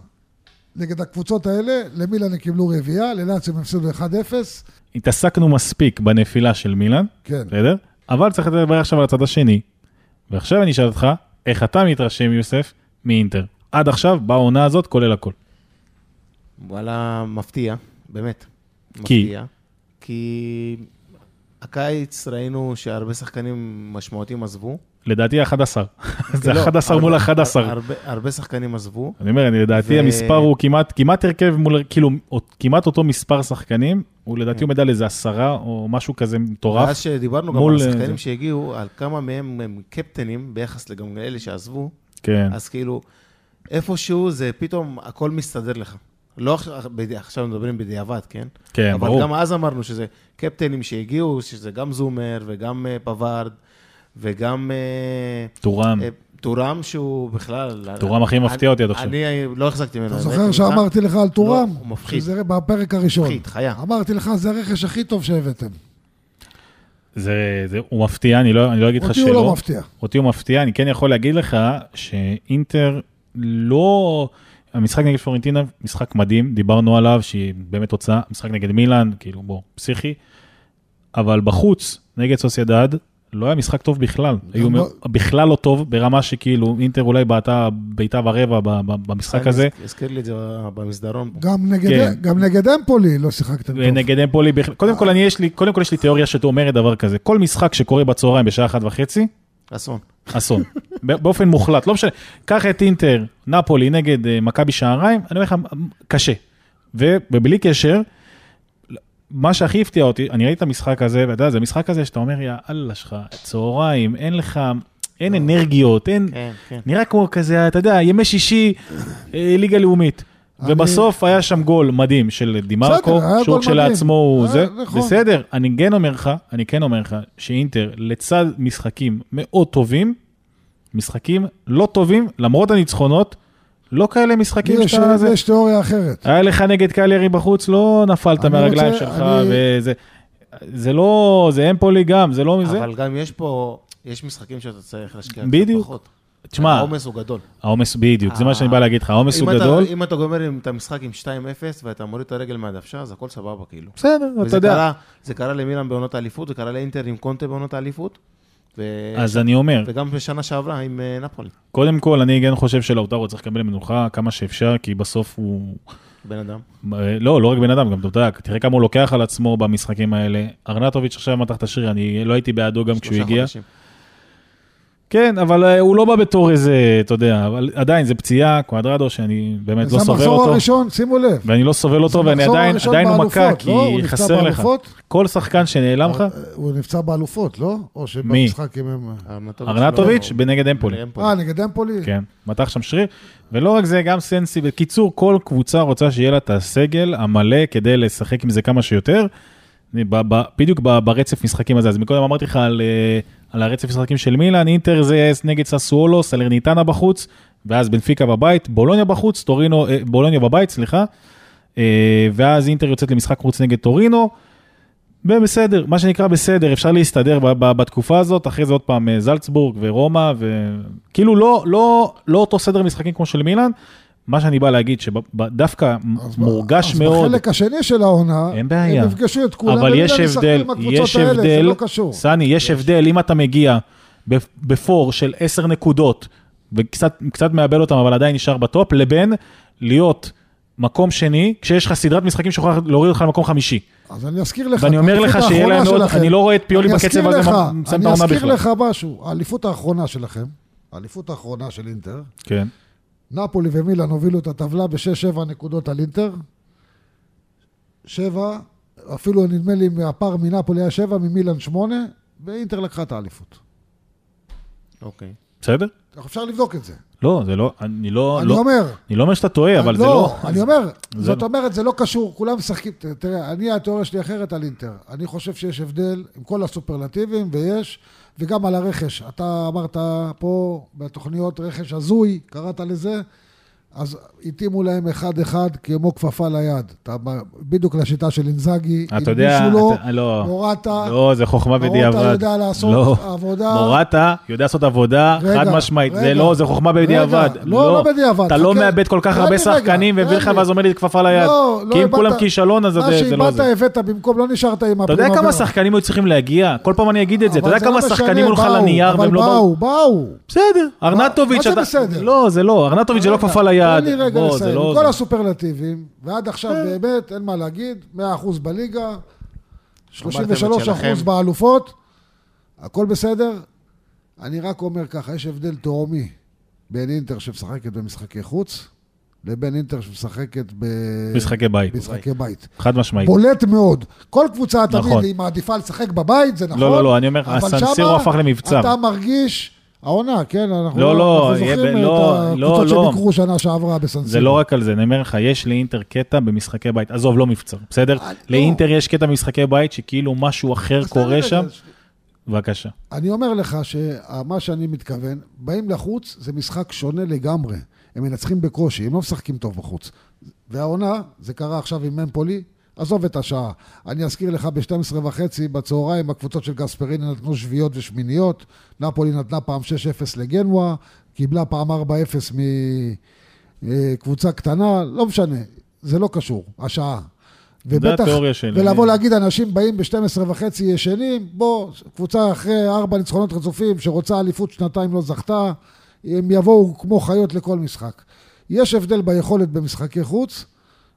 נגד הקבוצות האלה, למילאן הם קיבלו רביעייה, ללאציו הם הפסידו 1-0,
התעסקנו מספיק בנפילה של מילאן,
כן.
בסדר? אבל צריך לדבר עכשיו על הצד השני. ועכשיו אני אשאל אותך, איך אתה מתרשם, יוסף, מאינטר? עד עכשיו, בעונה הזאת, כולל הכל.
וואלה, מפתיע, באמת.
כי?
מפתיע. כי הקיץ ראינו שהרבה שחקנים משמעותיים עזבו.
לדעתי 11. זה
לא,
11 מול
הרבה-
11.
הרבה- שחקנים עזבו.
אני אומר, לדעתי המספר הוא כמעט, הרכב מול, כאילו, כמעט אותו מספר שחקנים, הוא לדעתי עומד על איזה עשרה או משהו כזה מטורף.
ואז שדיברנו גם על
אה,
השחקנים. שהגיעו, על כמה מהם הם קפטנים ביחס לגם לאלה שעזבו,
כן.
אז כאילו, איפשהו זה פתאום הכל מסתדר לך. לא עכשיו- מדברים בדיעבד, כן?
כן,
אבל
ברור.
גם אז אמרנו שזה קפטנים שהגיעו, שזה גם זומר וגם אה, פווארד וגם אה,
טורם.
אה, טורם שהוא בכלל...
טורם הכי
אני-
מפתיע אותי עד עכשיו.
אני לא החזקתי ממנו.
אתה זוכר. שאמרתי לך על טורם?
לא, הוא מפחיד.
שזה בפרק הראשון.
מפחיד, חיה.
אמרתי לך, זה הרכש הכי טוב שהבאתם.
זה, זה, הוא מפתיע, אני לא, אני לא אגיד לך
אותי
שלא.
הוא לא מפתיע.
אותי הוא מפתיע, אני כן יכול להגיד לך שאינטר לא... המשחק נגד פלורנטינה, משחק מדהים, דיברנו עליו, שהיא באמת תוצאה, משחק נגד מילאן, כאילו בוא, פסיכי, אבל בחוץ, נגד סוסיידד, לא היה משחק טוב בכלל. היו
לא-
בכלל לא טוב, ברמה שכאילו אינטר אולי בעטה בעיטה ורבע ב- ב- במשחק הזה.
הזכיר לי את זה במסדרון.
גם נגד,
כן.
גם נגד אמפולי לא שיחקתם טוב.
ונגד אמפולי, קודם כל אני יש לי, קודם כל יש לי תיאוריה שאומרת דבר כזה, כל משחק שקורה בצהריים בשעה אחת וחצי,
אסון.
אסון. באופן מוחלט, לא משנה. קח את אינטר, נפולי נגד אה, מכבי שעריים, אני אומר לך, קשה. ובלי קשר, מה שהכי הפתיע אותי, אני ראיתי את המשחק הזה, ואתה יודע, זה משחק כזה שאתה אומר, יא אללה שלך, צהריים, אין לך, אין אנרגיות, אין,
כן, כן.
נראה כמו כזה, אתה יודע, ימי שישי, אה, ליגה לאומית. ובסוף היה שם גול מדהים של דימרקו, שהוא כשלעצמו הוא
מדהים.
זה,
אה, נכון.
בסדר, אני כן אומר לך, אני כן אומר לך, שאינטר לצד משחקים מאוד טובים, משחקים לא טובים, למרות הניצחונות, לא כאלה משחקים
יש,
שאתה... זה-
יש תיאוריה אחרת.
היה לך נגד קליירי בחוץ, לא נפלת מהרגליים
רוצה-
שלך,
אני-
וזה... זה לא, זה אמפולי גם, זה לא מזה.
אבל גם יש פה, יש משחקים שאתה צריך להשקיע קצת
בדיוק. תשמע,
העומס הוא גדול.
העומס בדיוק, זה מה שאני בא להגיד לך, העומס הוא גדול.
אם אתה גומר את המשחק עם 2-0 ואתה מוריד את הרגל מהדוושה, אז הכל סבבה כאילו.
בסדר, אתה יודע.
זה קרה למילאן בעונות האליפות, זה קרה לאינטר עם קונטה בעונות האליפות, ו-
אז אני אומר,
וגם בשנה שעברה עם אה, נפולי,
קודם כל, אני כן חושב שלאוטרו צריך לקבל מנוחה כמה שאפשר, כי בסוף הוא...
בן אדם.
לא, לא רק בן אדם, גם אתה יודע, תראה כמה הוא לוקח על עצמו במשחקים האלה. ארנטוביץ' עכשיו מתח את השריר, אני לא הייתי בעדו גם כשהוא הגיע.
חודשים.
כן, אבל אה, הוא לא בא בתור איזה, אתה יודע, אבל עדיין זה פציעה, קואדרדו, שאני באמת לא
זה
סובל
המחזור
אותו,
הראשון, שימו לב.
ואני לא סובל
זה
אותו, ואני
המחזור
עדיין עדיין הוא מכה,
לא?
כי
נפצע
חסר לך.
באלופות?
כל שחקן שנעלם לך,
אה, הוא נפצע באלופות, לא? או? שבמשחק עם...
ארנטוביץ' לא-
בנגד אמפולי.
אה, נגד אמפולי?
כן, מתח שם שריר, ולא רק זה, גם סנסי, בקיצור, כל קבוצה רוצה שיהיה לה את הסגל המלא כדי לשחק עם זה כמה שיותר. בדיוק ברצף משחקים הזה, אז מקודם אמרתי לך על, אה, על הרצף משחקים של מילאן, אינטר זה נגד ססואלו, סלרניטנה בחוץ, ואז בנפיקה בבית, בולוניה בחוץ, טורינו, אה, בולוניה בבית, סליחה, אה, ואז אינטר יוצאת למשחק חוץ נגד טורינו, ובסדר, מה שנקרא בסדר, אפשר להסתדר בתקופה הזאת, אחרי זה עוד פעם אה, זלצבורג ורומא, וכאילו לא, לא, לא אותו סדר משחקים כמו של מילאן, מה שאני בא להגיד, שדווקא
אז
מורגש
אז
מאוד,
בחלק השני של העונה,
אין בעיה.
הם יפגשו את כולם,
אבל יש הבדל, יש
האלה, זה
הבדל,
לא קשור.
סני, יש הבדל אם אתה מגיע בפ- בפור של 10 נקודות, וקצת קצת מאבד אותם, אבל עדיין נשאר בטופ, לבין להיות מקום שני, כשיש לך סדרת משחקים שיכולה להוריד אותך למקום חמישי.
אז אני אזכיר לך,
ואני אומר לך שיהיה להם
שלכם-
אני לא רואה את פיולי
אני
בקצב
אזכיר
הזה מסיים את
אני
העונה
אזכיר
בכלל.
לך משהו, האליפות האחרונה שלכם, האליפות האחרונה של אינטר,
כן.
נפולי ומילאן הובילו את הטבלה ב-6-7 נקודות על אינטר. שבע, אפילו נדמה לי הפער מנפולי היה שבע, ממילאן שמונה, ואינטר לקחה את האליפות.
אוקיי.
בסדר?
אפשר לבדוק את זה.
לא, זה לא, אני לא,
אני
לא,
אומר,
אני לא אומר שאתה טועה, אבל זה לא...
אני אומר,
זה
זאת
לא-
אומרת, זה לא קשור, כולם משחקים, תראה, אני, התיאוריה שלי אחרת על אינטר. אני חושב שיש הבדל עם כל הסופרלטיבים, ויש, וגם על הרכש. אתה אמרת פה בתוכניות רכש הזוי, קראת לזה, אז התאימו להם אחד-אחד כמו כפפה ליד. אתה, בדיוק לשיטה של אינזאגי,
אתה יודע,
לו,
אתה- לא,
מורטה,
לא, זה חוכמה
מורטה
בדיעבד.
יודע לעשות
לא.
עבודה.
מורטה יודע לעשות עבודה
רגע,
חד משמעית, זה
רגע,
לא, זה חוכמה
רגע,
בדיעבד.
לא, לא בדיעבד,
אתה לא
חכה.
מאבד כל כך הרבה
לי
שחקנים והביא לך
לי.
ואז עומד להתקפה ליד.
לא, לא
כי אם כולם כישלון, אז זה
מה
זה לא
שאיבדת
זה.
הבאת במקום, לא נשארת עם
אתה יודע. כמה שחקנים היו צריכים להגיע? כל פעם אני אגיד את זה. אתה
אבל
יודע
לא
כמה
משנה,
שחקנים היו לך על
באו,
הנייר
אבל
והם לא באו?
באו, באו.
בסדר, ארנטוביץ',
מה זה?
לא, זה לא, זה לא כפפה ליד.
תן לי רגע
בוא,
לסיים.
לא
עם כל
זה.
הסופרלטיבים, ועד עכשיו באמת, אין מה להגיד, 100% בליגה, 33%
שלכם.
באלופות, הכל בסדר. אני רק אומר ככה, יש הבדל תהומי בין אינטר שמשחקת במשחקי חוץ, לבין אינטר שמשחקת ב...
משחקי בית.
משחקי בית.
חד משמעית.
בולט מאוד. כל קבוצה תמיד
נכון.
היא מעדיפה לשחק בבית, זה נכון.
לא, לא, אני אומר,
אבל
הסנסירו
שמה
הפך למבצר.
אתה מרגיש, העונה, כן, אנחנו
לא, לא,
אנחנו זוכרים
ב-
את
לא,
הקבוצות
לא, לא.
שביקרו שנה שעברה בסנסירו.
זה לא רק על זה, אני אומר לך, יש לאינטר קטע במשחקי בית. עזוב, לא מבצר, בסדר?
אה, לא.
לאינטר יש קטע במשחקי בית שכאילו משהו אחר קורה שם. בבקשה.
אני אומר לך שמה שאני מתכוון, באים לחוץ, זה משחק שונה לגמרי. הם מנצחים בקושי, הם לא משחקים טוב בחוץ. והעונה, זה קרה עכשיו עם ממפולי, עזוב את השעה. אני אזכיר לך ב-12 וחצי בצהריים, הקבוצות של גספריני נתנו שביעיות ושמיניות, נפולי נתנה פעם 6-0 לגנואה, קיבלה פעם 4-0 מקבוצה קטנה, לא משנה, זה לא קשור, השעה. ובטח. ולבוא להגיד, אנשים באים ב-12 וחצי ישנים, בוא, קבוצה אחרי ארבע ניצחונות רצופים, שרוצה אליפות שנתיים לא זכתה, הם יבואו כמו חיות לכל משחק. יש הבדל ביכולת במשחקי חוץ,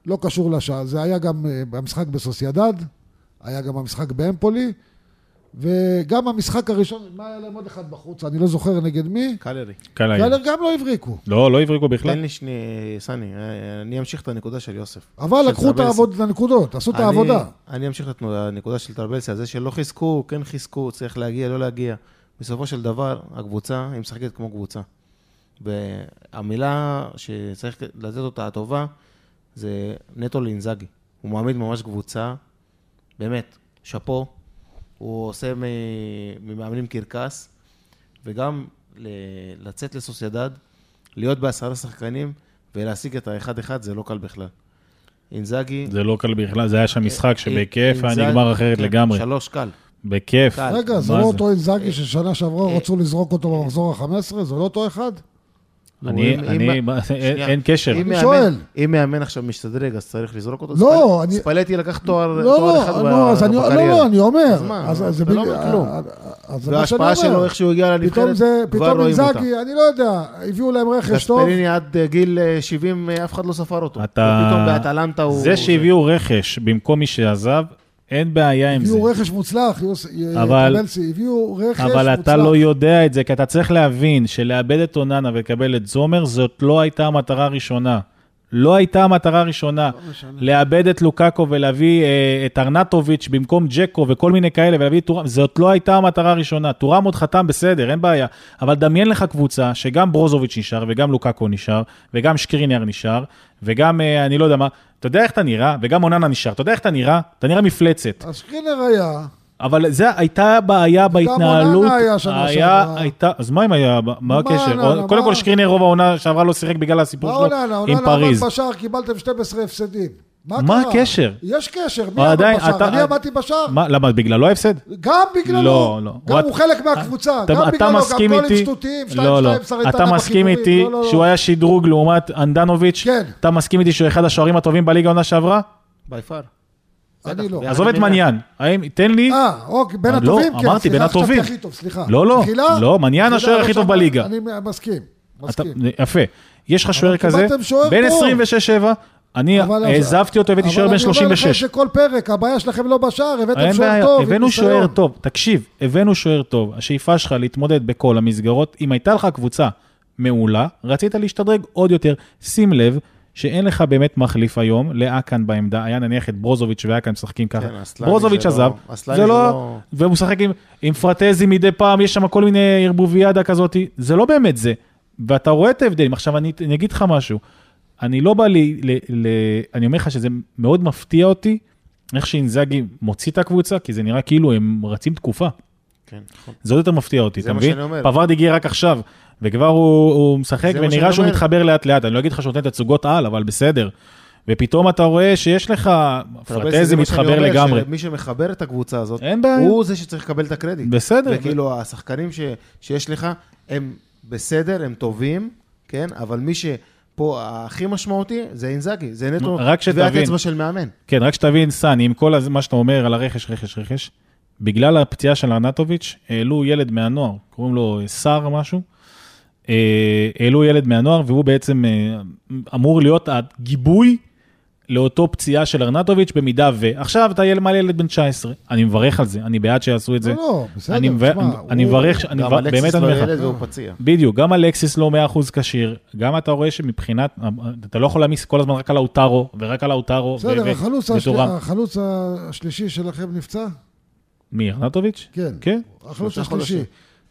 לא קשור לשעה. זה היה גם אה, במשחק בסוסיידד, היה גם במשחק באמפולי, וגם המשחק הראשון, מה היה להם עוד אחד בחוץ? אני לא זוכר נגד מי.
קלרי.
קל היה.
קלר גם לא הבריקו.
לא, לא הבריקו בכלל.
תן לי שני, סני, אה, אני אמשיך את הנקודה של יוסף.
אבל
של
לקחו את
טרבלסי.
העבוד, את הנקודות, עשו את
אני-
העבודה.
אני אמשיך את הנקודה של טרבלסי, זה שלא חיזקו, כן חיזקו, צריך להגיע, לא להגיע. בסופו של דבר, הקבוצה, היא משחקת כמו קבוצה. והמילה שצריך לתת אותה הטובה, זה נטו לאינזאגי. הוא מעמיד ממש קבוצה, באמת, שאפו. הוא עושה ממאמנים קרקס, וגם ל- לצאת לסוסיידד, להיות בעשרה שחקנים ולהשיג את האחד-אחד, זה לא קל בכלל. אינזאגי...
זה לא קל בכלל, זה היה שם משחק
אה,
שבכיף היה נגמר אחרת
כן,
לגמרי.
שלוש קל.
בכיף.
רגע, זה לא? אותו אינזאגי ששנה שעברה
אה,
רצו לזרוק אותו במחזור ה-15? זה לא אותו אחד?
אני, אני, אין- קשר.
אני שואל.
אם מאמן עכשיו משתדרג, אז צריך לזרוק אותו?
לא, אני-
ספלטי לקח תואר
לא,
תואר אחד
לא,
ב-
לא, לא,
בקריירה.
לא, אני אומר.
אז מה, אתה לא אומר כלום.
זה מה שאני
וההשפעה שלו. איך שהוא הגיע
פתאום
לנבחרת,
זה,
כבר
פתאום
רואים אותה.
אינזאגי, אני לא יודע, הביאו להם רכש טוב.
גספריני עד אה, גיל אה, 70, אה, אף אחד לא ספר אותו.
אתה...
ופתאום באטלנטה הוא...
זה שהביאו רכש במקום מי שעזב, אין בעיה עם זה.
הביאו רכש מוצלח, טרבלסי, הביאו רכש מוצלח.
אבל אתה לא יודע את זה, כי אתה צריך להבין שלאבד את אוננה ולקבל את זומר, זאת לא הייתה המטרה הראשונה. לא הייתה המטרה הראשונה. לאבד את לוקאקו ולהביא אה, את ארנטוביץ' במקום ג'קו וכל מיני כאלה, ולהביא את טורם, זאת לא הייתה המטרה הראשונה. טורם עוד חתם, בסדר, אין בעיה. אבל דמיין לך קבוצה שגם ברוזוביץ' נשאר, וגם לוקאקו נשאר, וגם שקריניאר נשאר, וגם, אה, אני לא יודע מה, אתה יודע איך אתה נראה, וגם אוננה נשאר. אתה יודע איך אתה נראה? אתה נראה מפלצת.
אז שקרינר היה,
אבל זה הייתה בעיה בהתנהלות.
אוננה היה שנה
היה,
שעברה.
הייתה, אז מה אם היה, מה הקשר? קודם? כל שקרינר רוב העונה שעברה לא שיחק בגלל הסיפור שלו עם פריז.
עמד בשער, קיבלתם 12 הפסדים. מה?
הקשר?
יש קשר, מי עמד בשער?
אתה-
אני עמדתי בשער.
מה, למה, בגללו ההפסד?
גם בגללו,
לא, לא.
גם
הוא-
הוא חלק מהקבוצה,
אתה-
גם
אתה
בגללו, גם גולים? שטותיים,
לא, לא.
2-2 סרטנה
אתה מסכים. איתי
לא, לא, לא.
שהוא היה שדרוג לעומת אנדנוביץ'?
כן.
אתה מסכים איתי שהוא אחד השוערים הטובים בליגה העונה שעברה?
בי פאר.
אני לא.
עזוב את מניין. האם, תן לי...
אה, אוקיי, בין
אה,
הטובים?
לא,
כן,
אמרתי, בין
סליחה, חשבתי
הטובים.
הכי טוב, סליחה.
לא, לא? לא, מניין השוער
לא
הכי טוב
שמע-
בליגה.
אני מסכים, מסכים.
יפה. יש לך שוער כזה,
טוב.
26-7, אני העזבתי אותו, הבאתי שוער בן
אבל אני אומר לך
36.
את זה כל פרק, הבעיה שלכם לא בשער, הבאתם שוער טוב,
הבאנו שוער. טוב. תקשיב, הבאנו שוער טוב. השאיפה שלך להתמודד בכל המסגרות, אם הייתה לך קבוצה מעולה, רצית להשתדרג עוד יותר. שים לב שאין לך באמת מחליף היום לאקן בעמדה, היה נניח את ברוזוביץ' ואקן משחקים ככה.
כן,
ברוזוביץ'
זה
עזב,
לא-
זה לא,
לא-
והוא משחק עם, עם פרטזי מדי פעם, יש שם כל מיני ערבוביאדה כזאת, זה לא באמת זה. ואתה רואה את ההבדלים. עכשיו, אני, אני אגיד לך משהו, אני לא בא לי, ל, ל, אני אומר לך שזה מאוד מפתיע אותי, איך שאינזאגי מוציא את הקבוצה, כי זה נראה כאילו הם רצים תקופה.
כן, נכון.
זה עוד יותר מפתיע אותי, אתה מבין? פווארד הגיע רק עכשיו, וכבר הוא, הוא משחק, ונראה שהוא
אומר.
מתחבר לאט לאט, אני לא אגיד לך שהוא נותן תצוגות על, אבל בסדר. ופתאום אתה רואה שיש לך, פרטזי מתחבר לגמרי.
שמי שמחבר את הקבוצה הזאת. הוא זה שצריך לקבל את הקרדיט.
בסדר.
וכאילו, השחקנים ש, שיש לך, הם בסדר, הם טובים, כן? אבל מי שפה הכי משמעותי זה אינזאגי, זה נטו
רק
טביעת
שתבין.
אצבע של מאמן.
כן, רק שתבין, סני, עם כל מה שאתה אומר על הרכש, רכש, רכש, בגלל הפציעה של ארנטוביץ', העלו ילד מהנוער, קוראים לו סער משהו, אה, העלו ילד מהנוער, והוא בעצם אה, אמור להיות הגיבוי לאותו פציעה של ארנטוביץ' במידה ו... עכשיו אתה ילד, מעלה ילד בן 19, אני מברך על זה, אני בעד שיעשו את זה.
לא, לא, בסדר,
אני מב-
תשמע,
אני
הוא-
מברך, אני
גם
באמת אני
לא
אומר לך.
ילד והוא פציע.
בדיוק, גם אלקסיס לא 100% כשיר, גם אתה רואה שמבחינת, אתה לא יכול להעמיס כל הזמן רק על האוטרו, ורק על האוטרו,
בסדר,
ו-
החלוץ
וטורם.
השל- החלוץ השלישי שלכם נפצע?
מי, ארנטוביץ'?
כן.
כן.
החלוץ השלישי.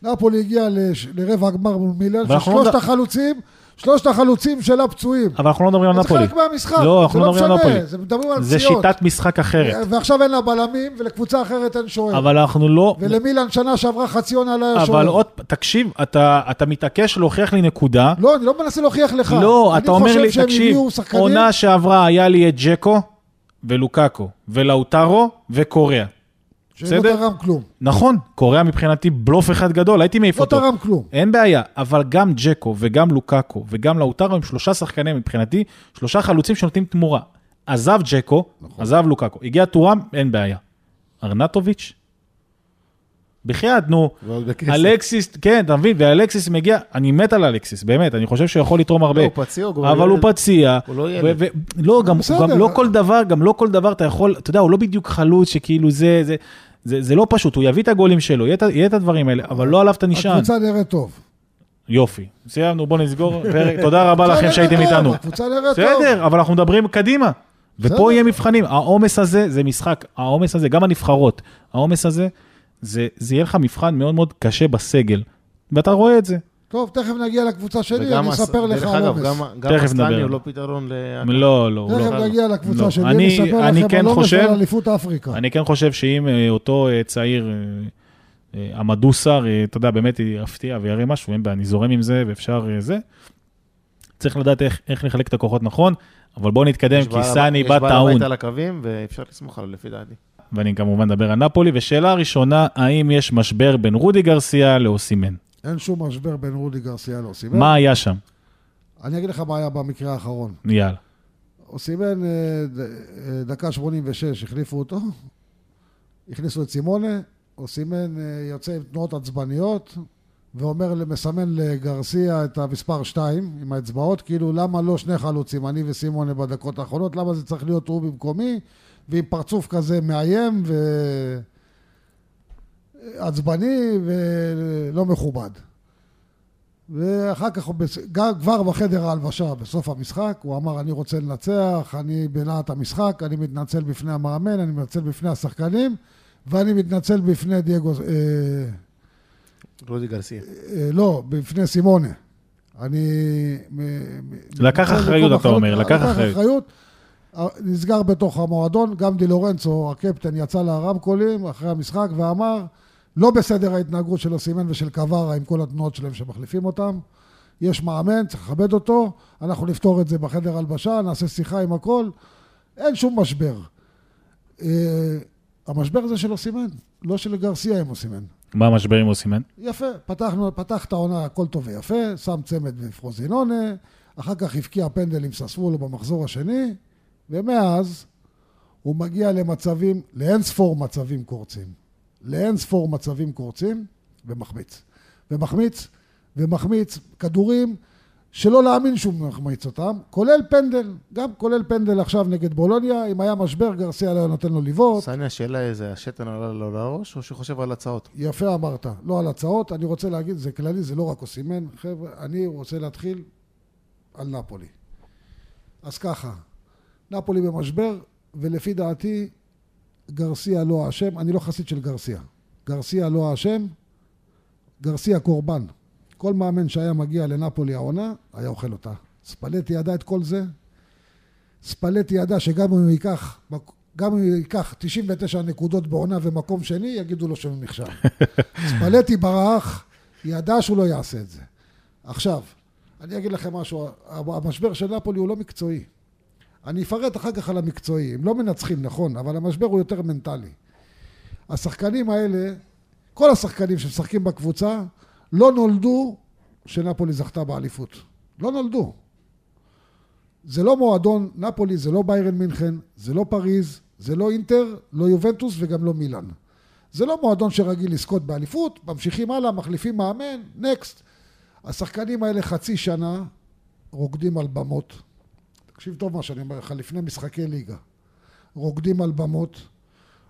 נפולי הגיע לרבע הגמר מול
אנחנו לא
ששלושת החלוצים, שלושת החלוצים שלה פצועים.
אבל אנחנו לא מדברים על
זה
נפולי.
חלק מהמשחק,
לא,
זה
אנחנו לא
לא
מדברים על נפולי.
זה מדברים על
זה
פציעות.
שיטת משחק אחרת.
ועכשיו אין לה בלמים, ולקבוצה אחרת אין שוער.
אבל אנחנו לא...
ולמילאן שנה שעברה חצי עונה לא היה שוער.
אבל עוד, תקשיב, אתה, אתה מתעקש להוכיח לי נקודה.
לא, אני לא מנסה להוכיח לך.
לא, אתה אומר לי, תקשיב, עונה שעברה היה לי את ג'קו ולוקאקו ולאוטרו וקוריאה.
שלא? תרם כלום.
נכון, קוריאה מבחינתי בלוף אחד גדול, הייתי מעיף
לא
אותו.
תרם כלום.
אין בעיה, אבל גם ג'קו וגם לוקאקו וגם לאוטרו הם שלושה שחקנים מבחינתי, שלושה חלוצים שנותנים תמורה. עזב ג'קו,
נכון.
עזב לוקאקו, הגיע טורם, אין בעיה. ארנטוביץ'? בחייאת, נו. אלקסיס, כן, אתה מבין, ואלקסיס מגיע, אני מת על אלקסיס, באמת, אני חושב שהוא יכול לתרום הרבה.
לא, הוא פציע, הוא כבר
אבל הוא. פציע.
הוא לא ילד.
ו- לא, גם. גם לא כל דבר, גם לא כל דבר אתה יכול, אתה יודע, הוא לא בדיוק חלוץ שכאילו זה, זה, זה, זה לא פשוט, הוא יביא את הגולים שלו, יהיה יהיה את הדברים האלה, אבל לא עליו אתה נשען.
הקבוצה נראית טוב.
יופי, סיימנו, בוא נסגור, פרק, תודה רבה לכם שהייתם איתנו.
הקבוצה נראית טוב.
בסדר, אבל אנחנו מדברים קדימה. ופה יהיה מבחנים, העומס הזה זה משחק, העומס הזה, גם הנבחרות, העומס הזה, זה, זה יהיה לך מבחן מאוד מאוד קשה בסגל, ואתה רואה את זה.
טוב, תכף נגיע לקבוצה שלי, אני אספר לך על עומס.
גם-
נדבר.
הוא לא פתרון ל...
לא, לא,
תכף
לא.
נגיע לקבוצה
לא.
שלי,
אני-
אני אספר לכם
כן
על עומס
חושב-
ועל אליפות אפריקה.
אני כן חושב שאם אה, אותו אה, צעיר, המדוסר, אה, אתה יודע, באמת יפתיע ויראה משהו, אין בעיה, אני זורם עם זה ואפשר זה. צריך לדעת איך, איך לחלק את הכוחות נכון, אבל בואו נתקדם,
יש
כי
בעל-
סני
יש
בא
בעל
טעון,
הבית על הקווים, ואפשר לסמוך עליו לפי דעתי.
ואני כמובן מדבר על נפולי. ושאלה ראשונה, האם יש משבר בין רודי גרסיה לאוסימן?
אין שום משבר בין רודי גרסיה לאוסימן.
מה היה שם?
אני אגיד לך מה היה במקרה האחרון.
יאללה.
אוסימן, אה, אה, דקה 86, החליפו אותו, הכניסו את סימונה, אוסימן אה, יוצא עם תנועות עצבניות, ואומר, מסמן לגרסיה את המספר 2 עם האצבעות, כאילו למה לא שני חלוצים, אני וסימונה בדקות האחרונות, למה זה צריך להיות הוא במקומי, ועם פרצוף כזה מאיים ועצבני ולא מכובד. ואחר כך, כבר בחדר ההלבשה, בסוף המשחק, הוא אמר, אני רוצה לנצח, אני בלהט המשחק, אני מתנצל בפני המאמן, אני מתנצל בפני השחקנים, ואני מתנצל בפני דייגו, אה,
רודי גרסיה.
אה, לא, בפני סימונה. אני...
לקח אחריות, אתה אומר, לקח
אחריות. אה, נסגר בתוך המועדון, גם די לורנצו, הקפטן, יצא לרמקולים אחרי המשחק ואמר, לא בסדר ההתנהגות של אוסימן ושל קווארה עם כל התנועות שלהם שמחליפים אותם. יש מאמן, צריך לכבד אותו, אנחנו נפתור את זה בחדר הלבשה, נעשה שיחה עם הכל. אין שום משבר. אה, המשבר זה של אוסימן, לא של גרסיה עם אוסימן.
מה המשבר עם אוסימן?
יפה, פתחנו, פתח את העונה, הכל טוב ויפה, שם צמד בפרוזינונה, אחר כך הבקיע פנדל עם ססוולו במחזור השני, ומאז הוא מגיע למצבים, לאין ספור מצבים קורצים. לאין ספור מצבים קורצים, ומחמיץ. ומחמיץ, ומחמיץ כדורים שלא להאמין שהוא מחמיץ אותם, כולל פנדל, גם כולל פנדל עכשיו נגד בולוניה, אם היה משבר גרסיה לא נותן לו לבעוט.
סני, השאלה איזה השתן עלה לו לראש, או שהוא חושב על הצעות?
יפה אמרת, לא על הצעות, אני רוצה להגיד, זה כללי, זה לא רק אוסימן, חבר'ה, אני רוצה להתחיל על נפולי. אז ככה, נפולי במשבר, ולפי דעתי, גרסיה לא האשם, אני לא חסיד של גרסיה. גרסיה לא האשם, גרסיה קורבן. כל מאמן שהיה מגיע לנפולי העונה, היה אוכל אותה. ספלטי ידע את כל זה. ספלטי ידע שגם אם הוא ייקח, גם אם הוא ייקח 99 נקודות בעונה ומקום שני, יגידו לו שהוא נכשל. ספלטי ברח, ידע שהוא לא יעשה את זה. עכשיו, אני אגיד לכם משהו, המשבר של נפולי הוא לא מקצועי. אני אפרט אחר כך על המקצועי, הם לא מנצחים, נכון, אבל המשבר הוא יותר מנטלי. השחקנים האלה, כל השחקנים שמשחקים בקבוצה, לא נולדו שנפולי זכתה באליפות. לא נולדו. זה לא מועדון, נפולי זה לא ביירן מינכן, זה לא פריז, זה לא אינטר, לא יובנטוס וגם לא מילאן. זה לא מועדון שרגיל לזכות באליפות, ממשיכים הלאה, מחליפים מאמן, נקסט. השחקנים האלה חצי שנה רוקדים על במות. תקשיב טוב מה שאני אומר לך, לפני משחקי ליגה. רוקדים על במות,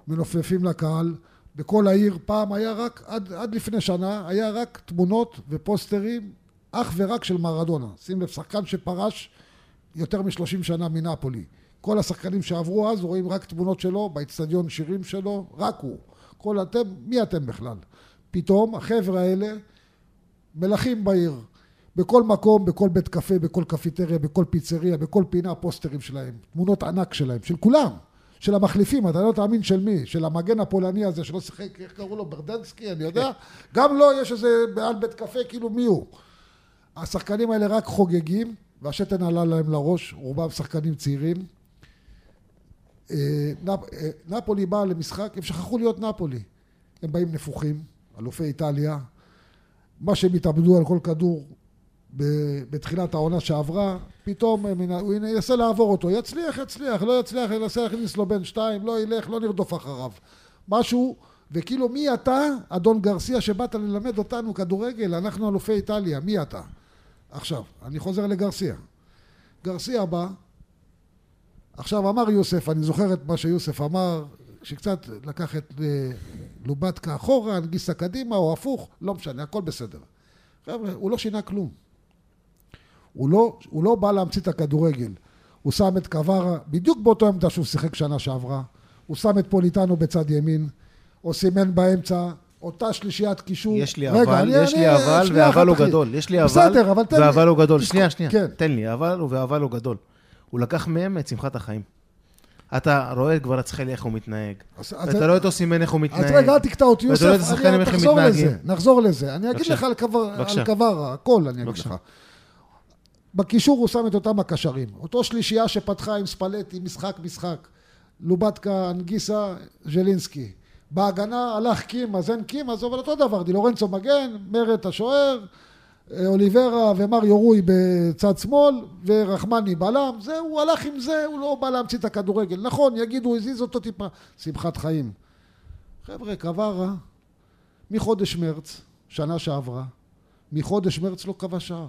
מנופפים לקהל. בכל העיר פעם היה רק, עד, עד לפני שנה, היה רק תמונות ופוסטרים אך ורק של מרדונה. שים לב, שחקן שפרש יותר משלושים שנה מנפולי. כל השחקנים שעברו אז רואים רק תמונות שלו, באצטדיון שירים שלו, רק הוא. כל אתם, מי אתם בכלל? פתאום החבר'ה האלה מלכים בעיר. בכל מקום, בכל בית קפה, בכל קפיטריה, בכל פיצריה, בכל פינה פוסטרים שלהם, תמונות ענק שלהם, של כולם, של המחליפים, אתה לא תאמין של מי, של המגן הפולני הזה שלא שיחק, איך קראו לו, ברדנסקי, אני יודע, גם לו לא, יש איזה בעל בית קפה, כאילו מי הוא. השחקנים האלה רק חוגגים, והשתן עלה להם לראש, רובם שחקנים צעירים. אה, אה, נפולי באה למשחק, הם שכחו להיות נפולי. הם באים נפוחים, אלופי איטליה. מה שהם התאבדו על כל כדור בתחילת העונה שעברה, פתאום הוא ינסה לעבור אותו. יצליח, יצליח, לא יצליח, ינסה להכניס לו בין שתיים, לא ילך, לא נרדוף אחריו. משהו, וכאילו מי אתה, אדון גרסיה, שבאת ללמד אותנו כדורגל, אנחנו אלופי איטליה, מי אתה? עכשיו, אני חוזר לגרסיה. גרסיה בא, עכשיו אמר יוסף, אני זוכר את מה שיוסף אמר, שקצת לקח את אה, לובטקה אחורה, הנגיסה קדימה או הפוך, לא משנה, הכל בסדר. חבר'ה, הוא לא שינה כלום. הוא לא, הוא לא בא להמציא את הכדורגל. הוא שם את קווארה בדיוק באותו עמדה שהוא שיחק שנה שעברה. הוא שם את פוליטנו בצד ימין, או סימן באמצע, אותה שלישיית קישור.
יש לי רגע, אבל, אני, יש אני, לי אבל, והאבל הוא גדול. יש לי אבל, בסדר, אבל תן לי. והאבל הוא גדול. שנייה, שנייה, כן. תן לי, אבל והאבל הוא גדול. הוא לקח מהם את שמחת החיים. אתה רואה את גברצחלי איך הוא מתנהג, ואתה רואה את אוסימן איך הוא מתנהג.
אז רגע, אל תקטע אותי, יוסף, נחזור לזה, נחזור לזה. אני אגיד לך על קווארה, הכל אני אגיד לך. בקישור הוא שם את אותם הקשרים. אותו שלישייה שפתחה עם ספלטי, משחק משחק. לובטקה, אנגיסה, ז'לינסקי. בהגנה הלך קים, אז אין קים, אז אבל אותו דבר, דילורנצו מגן, מרד השוער, אה, אוליברה ומר יורוי בצד שמאל, ורחמני בלם, זה, הוא הלך עם זה, הוא לא בא להמציא את הכדורגל. נכון, יגידו, הזיז אותו טיפה, שמחת חיים. חבר'ה, קווארה, מחודש מרץ, שנה שעברה, מחודש מרץ לא קבע שער.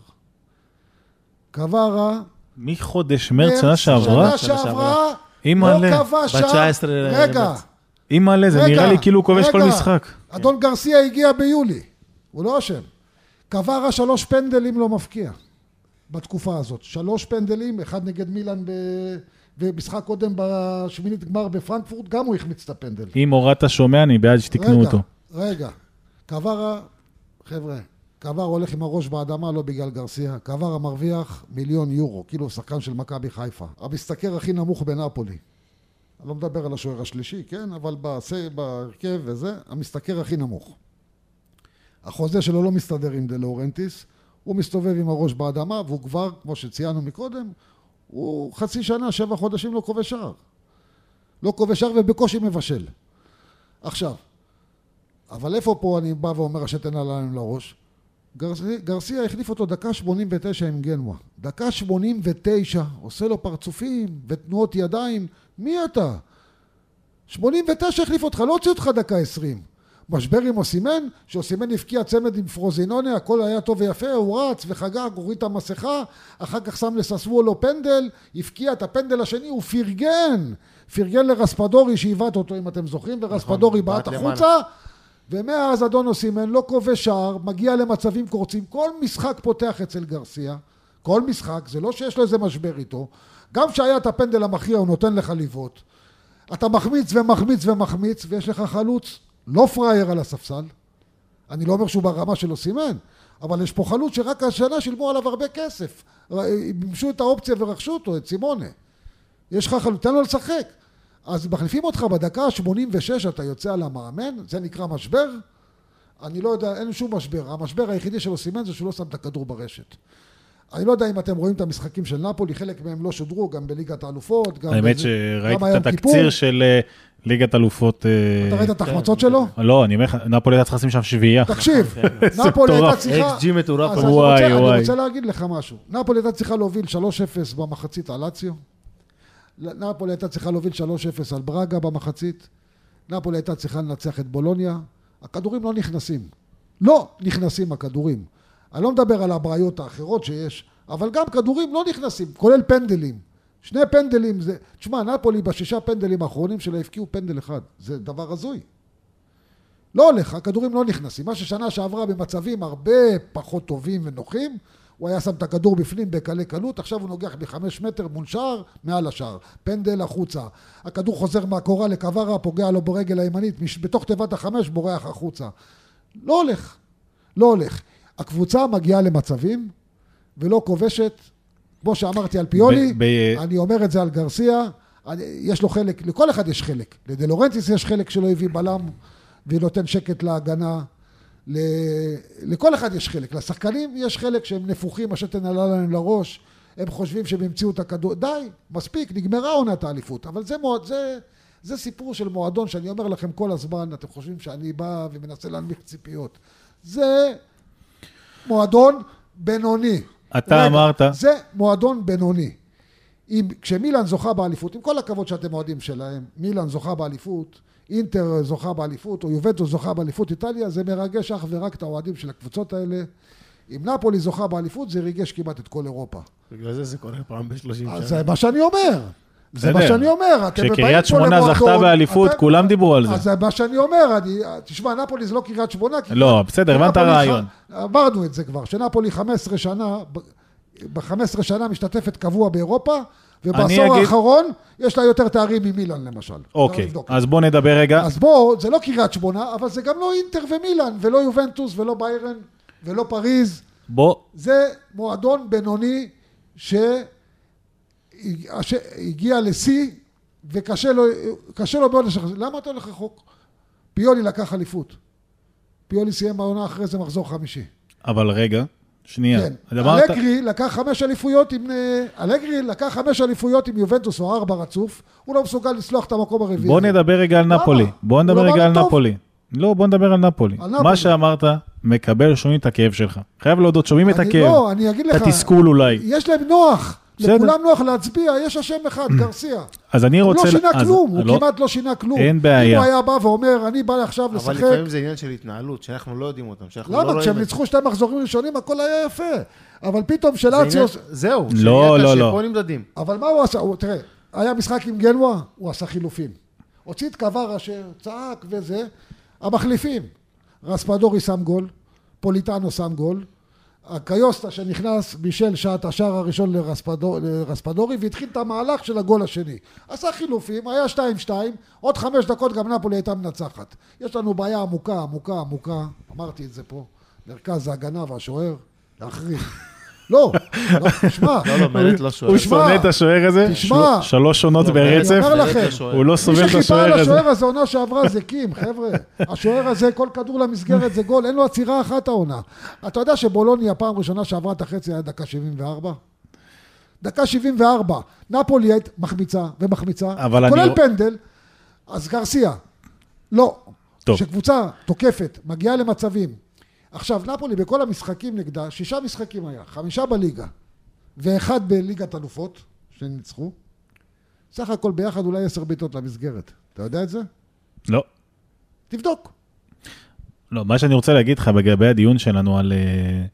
קווארה...
מחודש מרץ שנה שעברה?
שנה שעברה לא קבע שער. רגע.
אימא'לה, זה נראה לי כאילו הוא כובש כל משחק.
אדון גרסיה הגיע ביולי, הוא לא אשם. קווארה שלוש פנדלים לא מפקיע בתקופה הזאת. שלוש פנדלים, אחד נגד מילאן ב... ומשחק קודם בשמינית גמר בפרנקפורט, גם הוא החמיץ את הפנדל.
אם הורדת שומע, אני בעד שתקנו אותו.
רגע, רגע. קווארה, חבר'ה, קווארה הולך עם הראש באדמה לא בגלל גרסיה. קווארה מרוויח מיליון יורו, כאילו שחקן של מכבי חיפה. המשתכר הכי נמוך בנפולי. אני לא מדבר על השוער השלישי, כן? אבל בהרכב וזה, המשתכר הכי נמוך. החוזה שלו לא מסתדר עם דה לאורנטיס, הוא מסתובב עם הראש באדמה, והוא כבר, כמו שציינו מקודם, הוא חצי שנה, שבע חודשים לא כובש שער. לא כובש שער ובקושי מבשל. עכשיו, אבל איפה פה אני בא ואומר השתן עליהם לראש? גרסיה, גרסיה החליף אותו דקה 89 עם גנואה. דקה 89, עושה לו פרצופים ותנועות ידיים. מי אתה? 89 החליף אותך, לא הוציא אותך דקה 20. משבר עם אוסימן, שאוסימן הפקיע צמד עם פרוזינונה, הכל היה טוב ויפה, הוא רץ וחגג, הוריד את המסכה, אחר כך שם לססוולו פנדל, הפקיע את הפנדל השני, הוא פרגן, פרגן לרספדורי שעיוות אותו אם אתם זוכרים, ורספדורי נכון, בעט החוצה, ומאז אדון אוסימן לא כובש שער, מגיע למצבים קורצים, כל משחק פותח אצל גרסיה, כל משחק, זה לא שיש לו איזה משבר איתו. גם כשהיה את הפנדל המכריע, הוא נותן לך לבעוט. אתה מחמיץ ומחמיץ ומחמיץ, ויש לך חלוץ לא פראייר על הספסל. אני לא אומר שהוא ברמה שלו סימן, אבל יש פה חלוץ שרק השנה שילמו עליו הרבה כסף. מימשו את האופציה ורכשו אותו, את סימונה. יש לך חלוץ, תן לו לשחק. אז מחליפים אותך בדקה ה-86, אתה יוצא על המאמן, זה נקרא משבר? אני לא יודע, אין שום משבר. המשבר היחידי שלו סימן זה שהוא לא שם את הכדור ברשת. אני לא יודע אם אתם רואים את המשחקים של נפולי, חלק מהם לא שודרו, גם בליגת האלופות, גם...
האמת
בזה-
שראיתי את
היום
התקציר. של אה, ליגת אלופות... אה,
אתה ראית את ההחמצות שלו?
לא, אני אומר לך, נפולי הייתה צריכה לשים שם שביעייה.
תקשיב,
זה
נפולי הייתה
מטורף.
צריכה...
XG מטורף.
אז אני
וואי,
רוצה- אני
וואי.
רוצה להגיד לך משהו. נפולי הייתה צריכה להוביל 3-0 במחצית על לאציו. נפולי הייתה צריכה להוביל 3-0 על ברגה במחצית. נפולי הייתה צריכה לנצח את בולוניה. הכדורים לא נכנסים. לא נכנסים הכדורים. אני לא מדבר על הבעיות האחרות שיש, אבל גם כדורים לא נכנסים, כולל פנדלים. שני פנדלים זה... תשמע, נפולי בשישה פנדלים האחרונים שלה הבקיעו פנדל אחד. זה דבר הזוי. לא הולך, הכדורים לא נכנסים. מה ששנה שעברה במצבים הרבה פחות טובים ונוחים, הוא היה שם את הכדור בפנים בקלי קלות, עכשיו הוא נוגח בחמש מטר מול שער, מעל השער. פנדל החוצה. הכדור חוזר מהקורה לקווארה, פוגע לו ברגל הימנית, מש- בתוך תיבת החמש בורח החוצה. לא הולך. לא הולך. הקבוצה מגיעה למצבים ולא כובשת, כמו שאמרתי על פיולי,
ב- ב-
אני אומר את זה על גרסיה, יש לו חלק, לכל אחד יש חלק. לדלורנטיס יש חלק שלא הביא בלם ונותן שקט להגנה. ל... לכל אחד יש חלק. לשחקנים יש חלק שהם נפוחים, השתן עלה להם לראש, הם חושבים שהם המציאו את הכדור. די, מספיק, נגמרה עונת האליפות. אבל זה, מועד, זה, זה סיפור של מועדון שאני אומר לכם כל הזמן, אתם חושבים שאני בא ומנסה להנמיך ציפיות. זה מועדון בינוני.
אתה אמרת-
זה מועדון בינוני. אם, כשמילאן זוכה באליפות, עם כל הכבוד שאתם אוהדים שלהם, מילאן זוכה באליפות, אינטר זוכה באליפות, או יובנטוס זוכה באליפות איטליה, זה מרגש אך ורק את האוהדים של הקבוצות האלה. אם נפולי זוכה באליפות, זה ריגש כמעט את כל אירופה.
בגלל זה זה קורה פעם ב-30 שנה.
זה מה שאני אומר. זה מה. שאני אומר.
כשקריית שמונה זכתה באליפות, כולם דיברו על זה.
אז זה מה שאני אומר. תשמע, נפולי זה לא קריית שמונה.
לא, בסדר, הבנת הרעיון.
אמרנו את זה כבר, שנפולי 15 שנה, ב-15 שנה משתתפת קבוע באירופה, ובעשור
אגיד-
האחרון יש לה יותר תארים ממילאן למשל.
אוקיי,
לבדוק.
אז בוא נדבר רגע.
אז בואו, זה לא קריית שמונה, אבל זה גם לא אינטר ומילאן, ולא יובנטוס, ולא ביירן, ולא פריז.
בוא,
זה מועדון בינוני שהגיע לשיא, וקשה לו, מאוד לשחרר. למה אתה הולך רחוק? פיולי לקח אליפות. פיולי סיים העונה אחרי זה מחזור חמישי.
אבל רגע, שנייה.
כן. אלגרי לקח חמש אליפויות עם... אה, אלגרי לקח חמש אליפויות עם יובנטוס או ארבע רצוף, הוא לא מסוגל לסלוח את המקום הרביעי.
בוא נדבר רגע על? נפולי. בוא נדבר רגע על. נפולי. לא, בוא נדבר על נפולי.
על נפולי.
מה שאמרת, מקבל, שומעים את הכאב שלך. חייב להודות, שומעים את הכאב.
לא, אני אגיד
את
לך.
התסכול אולי.
יש להם נוח.
בסדר.
לכולם נוח להצביע, יש אשם אחד, גרסיה.
אז אני
הוא
רוצה...
לא שינה
אז-
כלום, הוא
לא-
כמעט לא שינה כלום.
אין בעיה.
אם הוא היה בא ואומר, אני בא עכשיו
אבל
לשחק,
לפעמים זה עניין של התנהלות, שאנחנו לא יודעים אותם, שאנחנו לא
למה?
רואים...
כשהם
את-
ניצחו שתי מחזורים ראשונים, הכל היה יפה. אבל פתאום
זה
שלאציו...
עניין- זהו,
לא, לא, לא.
פה נמדדים.
אבל מה הוא עשה? הוא, תראה, היה משחק עם גנואה, הוא עשה חילופים. הוציא את קווארה שצעק וזה, המחליפים. רספדורי שם גול, פוליטאנו שם גול, הקיוסטה שנכנס בישל שעת השער הראשון לרספדור, לרספדורי והתחיל את המהלך של הגול השני. עשה חילופים, היה 2-2, עוד חמש דקות גם נפולי הייתה מנצחת. יש לנו בעיה עמוקה, עמוקה, עמוקה, אמרתי את זה פה, מרכז ההגנה והשוער, להחריב. לא, לא, תשמע,
לא, לא, מלט לא שואל.
הוא שונא את השוער הזה,
תשמע.
של- שלוש עונות
לא,
ברצף,
אני אומר
מלט
לכם,
לא.
הוא לא
מי
סובל את
שחיפה
השוער
על
הזה.
השוער הזה עונה שעברה זה קים, חבר'ה. השוער הזה, כל כדור למסגרת זה גול, אין לו עצירה אחת העונה. אתה יודע שבולוניה פעם ראשונה שעברה את החצי היה דקה 74? דקה 74. נפולי היית מחמיצה ומחמיצה,
אבל אני-
כולל פנדל, אז גרסיה. לא.
טוב.
כשקבוצה תוקפת, מגיעה למצבים. עכשיו, נפולי בכל המשחקים נגדה, שישה משחקים היה, חמישה בליגה, ואחד בליגת אלופות, שניצחו. סך הכל ביחד אולי עשר בעיטות למסגרת. אתה יודע את זה?
לא.
תבדוק.
לא, מה שאני רוצה להגיד לך לגבי הדיון שלנו על אה,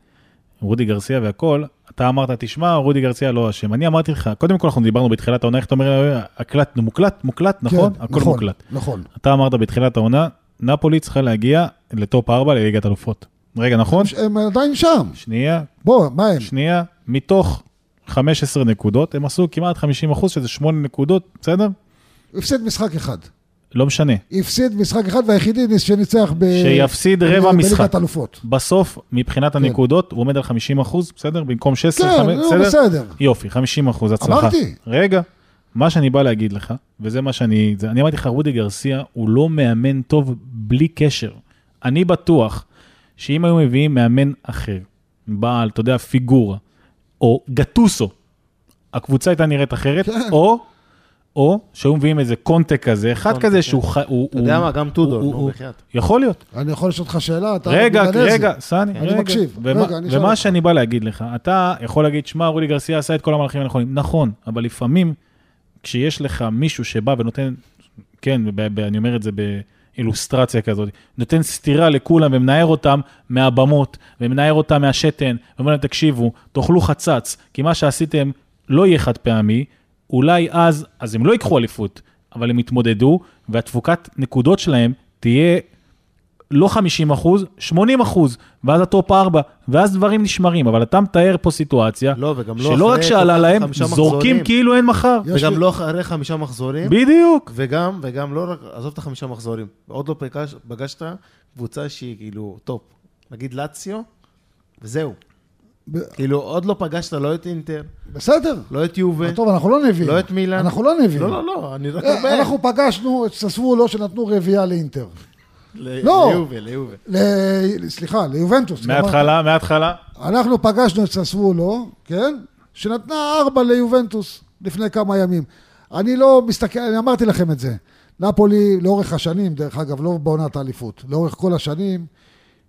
רודי גרסיה והכל, אתה אמרת, תשמע, רודי גרסיה לא אשם. אני אמרתי לך, קודם כל אנחנו דיברנו בתחילת העונה, איך אתה אומר, הקלטנו, מוקלט, מוקלט, נכון?
כן,
הכל
נכון,
מוקלט.
נכון.
אתה אמרת בתחילת העונה, נפולי צריכה להגיע לטופ 4 לליגת אלופות. רגע, נכון?
הם עדיין שם.
שנייה,
בוא, מה הם?
שנייה. מתוך 15 נקודות, הם עשו כמעט 50 אחוז, שזה 8 נקודות, בסדר?
הפסיד משחק אחד.
לא משנה.
הפסיד משחק אחד והיחידי שניצח ב...
שיפסיד רבע
ב-
משחק.
בליגת אלופות.
בסוף, מבחינת הנקודות, הוא עומד על 50 אחוז, בסדר? במקום 16,
כן,
5,
נו, בסדר.
יופי, 50 אחוז הצלחה.
אמרתי.
רגע, מה שאני בא להגיד לך, וזה מה שאני, זה, אני אמרתי לך, רודי גרסיה הוא לא מאמן טוב בלי קשר. אני בטוח שאם היו מביאים מאמן אחר, בעל, אתה יודע, פיגורה, או גטוסו, הקבוצה הייתה נראית אחרת,
כן.
או, או שהיו מביאים איזה קונטה כזה, אחד כזה
כן.
שהוא...
אתה יודע
הוא-
מה, גם טודור,
הוא-
נו, בחייאת.
יכול להיות.
אני יכול לשאול אותך שאלה? אתה
רגע. רגע, סני,
אני
רגע.
מקשיב.
ומה-
רגע, אני
ומה
אותך.
שאני בא להגיד לך, אתה יכול להגיד, שמע, רודי גרסיה עשה את כל המהלכים הנכונים. נכון, אבל לפעמים, כשיש לך מישהו שבא ונותן, כן, ב- ב- אני אומר את זה באילוסטרציה כזאת, נותן סטירה לכולם ומנער אותם מהבמות, ומנער אותם מהשתן, ואומר להם, תקשיבו, תאכלו חצץ, כי מה שעשיתם לא יהיה חד פעמי, אולי אז, אז הם לא ייקחו אליפות, אבל הם יתמודדו, והתפוקת נקודות שלהם תהיה לא 50 אחוז, 80 אחוז, ואז ה top 4, ואז דברים נשמרים, אבל אתה מתאר פה סיטואציה,
לא, וגם לא
שלא רק שעלה להם, זורקים
מחזורים.
כאילו אין מחר.
וגם
לי-
לא אחרי חמישה מחזורים.
בדיוק.
וגם, וגם לא רק, עזוב את החמישה מחזורים, עוד לא פגש, פגשת קבוצה שהיא כאילו top, נגיד לאציו, וזהו.
ב-
כאילו, עוד לא פגשת לא את אינטר,
בסדר.
לא את יובה,
טוב, אנחנו לא נביאים.
לא את מילאן.
אנחנו לא נביאים.
לא, לא, לא, אני רק
אה,
אומר.
אנחנו פגשנו את ססוולו שנתנו רביעייה לאינטר. לא.
ליובה, ליובה.
ל- סליחה, ליובנטוס.
מההתחלה, מההתחלה.
אנחנו פגשנו את ססוולו, כן? שנתנה ארבע ליובנטוס לפני כמה ימים. אני לא מסתכל, אני אמרתי לכם את זה. נפולי לאורך השנים, דרך אגב, לא בעונת האליפות, לאורך כל השנים,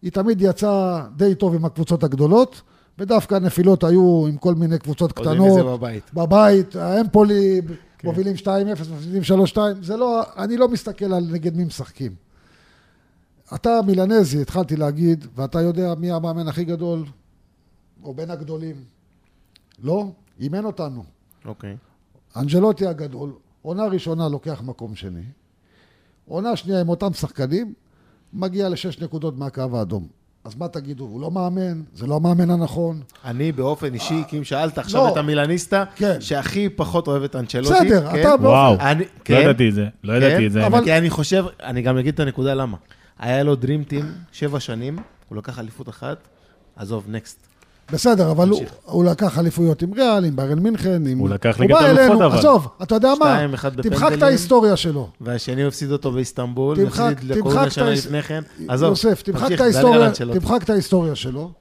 היא תמיד יצאה די טוב עם הקבוצות הגדולות, ודווקא הנפילות היו עם כל מיני קבוצות
עוד
קטנות.
בבית.
בבית, האמפולי
כן.
מובילים 2-0, מפסידים 3-2, זה לא, אני לא מסתכל על נגד מי משחקים. אתה מילנזי, התחלתי להגיד, ואתה יודע מי המאמן הכי גדול, או בין הגדולים. לא, אימן אותנו.
אוקיי.
אנג'לוטי הגדול, עונה ראשונה לוקח מקום שני, עונה שנייה עם אותם שחקנים, מגיע לשש נקודות מהקו האדום. אז מה תגידו, הוא לא מאמן, זה לא המאמן הנכון.
אני באופן אישי, כי אם שאלת עכשיו
לא.
את המילניסטה,
כן.
שהכי פחות אוהב את אנצ'לוטי,
בסדר,
כן?
אתה באופן-
וואו, לא
כן.
ידעתי את זה, לא ידעתי את זה.
כי אני חושב, אני גם אגיד את הנקודה למה. היה לו דרימטים שבע שנים, הוא לקח אליפות אחת, עזוב, נקסט.
בסדר, אבל הוא. הוא לקח אליפויות עם ריאל, עם ביירן מינכן, עם...
הוא לקח ליגת אלופות,
אלינו,
אבל.
עזוב, אתה יודע מה?
שתיים, אחד
תמחק את. ההיסטוריה שלו.
והשני הפסיד אותו באיסטנבול,
תמחק
לקורונה
את
שנה לפני כן. עזוב,
יוסף. תמחק את ההיסטוריה שלו.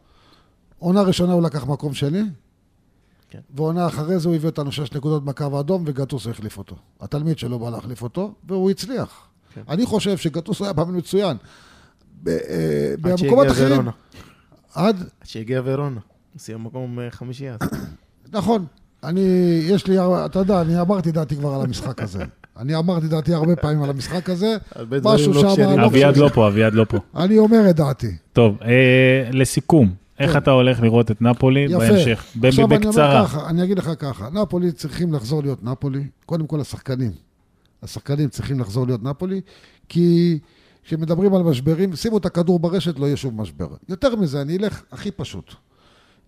עונה ראשונה הוא לקח מקום שני,
כן.
ועונה אחרי זה הוא הביא אותנו שש נקודות בקו האדום, וגטוס החליף אותו. התלמיד שלו בא להחליף אותו, והוא הצליח.
כן.
אני חושב שגטוס היה מאמן מצוין. ב- אה,
עד
במקומות
שהגיע
אחרים,
ורונה.
עד,
עד שהגיע ורונה. הוא סיים מקום אה, חמישי אז.
נכון. אני, יש לי, אתה יודע, אני אמרתי דעתי כבר על המשחק הזה. אני אמרתי דעתי הרבה פעמים על המשחק הזה. משהו
לא
שם. לא
אביעד. לא פה, אביעד לא פה.
אני אומר את דעתי.
טוב, אה, לסיכום, איך
כן.
אתה הולך לראות את נפולי
יפה.
בהמשך? ב-
עכשיו אני אומר
בקצרה.
ככה, אני אגיד לך ככה, נפולי צריכים לחזור להיות נפולי, קודם כל השחקנים. השחקנים צריכים לחזור להיות נפולי, כי כשמדברים על משברים, שימו את הכדור ברשת, לא יהיה שום משבר. יותר מזה, אני אלך הכי פשוט.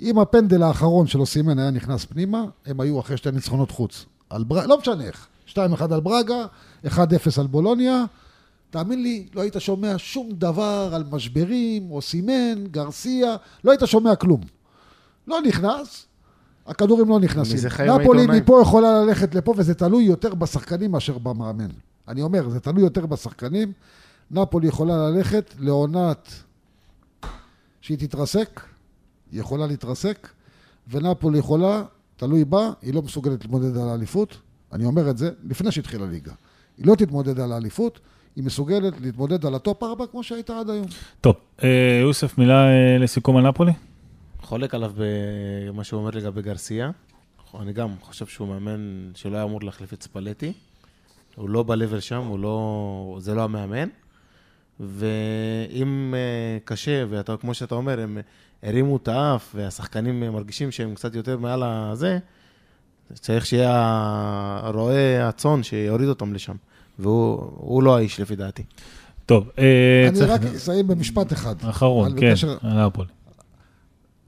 אם הפנדל האחרון של אוסימן היה נכנס פנימה, הם היו אחרי שתי ניצחונות חוץ. על בר... לא משנה איך. 2-1 על ברגה, 1-0 על בולוניה. תאמין לי, לא היית שומע שום דבר על משברים, אוסימן, גרסיה, לא היית שומע כלום. לא נכנס, הכדורים לא נכנסים. נפולי. מפה יכולה ללכת לפה, וזה תלוי יותר בשחקנים מאשר במאמן. אני אומר, זה תלוי יותר בשחקנים. נפולי יכולה ללכת לעונת שהיא תתרסק, היא יכולה להתרסק, ונפולי יכולה, תלוי בה, היא לא מסוגלת להתמודד על האליפות. אני אומר את זה לפני שהתחילה הליגה. היא לא תתמודד על האליפות, היא מסוגלת להתמודד על ה top 4 כמו שהייתה עד היום.
טוב, אה, יוסף, מילה אה, לסיכום על נפולי?
חולק עליו במה שהוא אומר לגבי גרסיה. אני גם חושב שהוא מאמן שלא היה אמור להחליף את ספלטי. הוא לא ב-level שם, הוא לא... זה לא המאמן. ואם אה, קשה, ואתה, כמו שאתה אומר, הם הרימו את האף, והשחקנים מרגישים שהם קצת יותר מעל הזה, צריך שיהיה הרועה הצאן שיוריד אותם לשם. והוא לא האיש, לפי דעתי.
טוב, אה,
אני
צריך...
רק אסיים במשפט אחד.
אחרון, כן, על נפולי.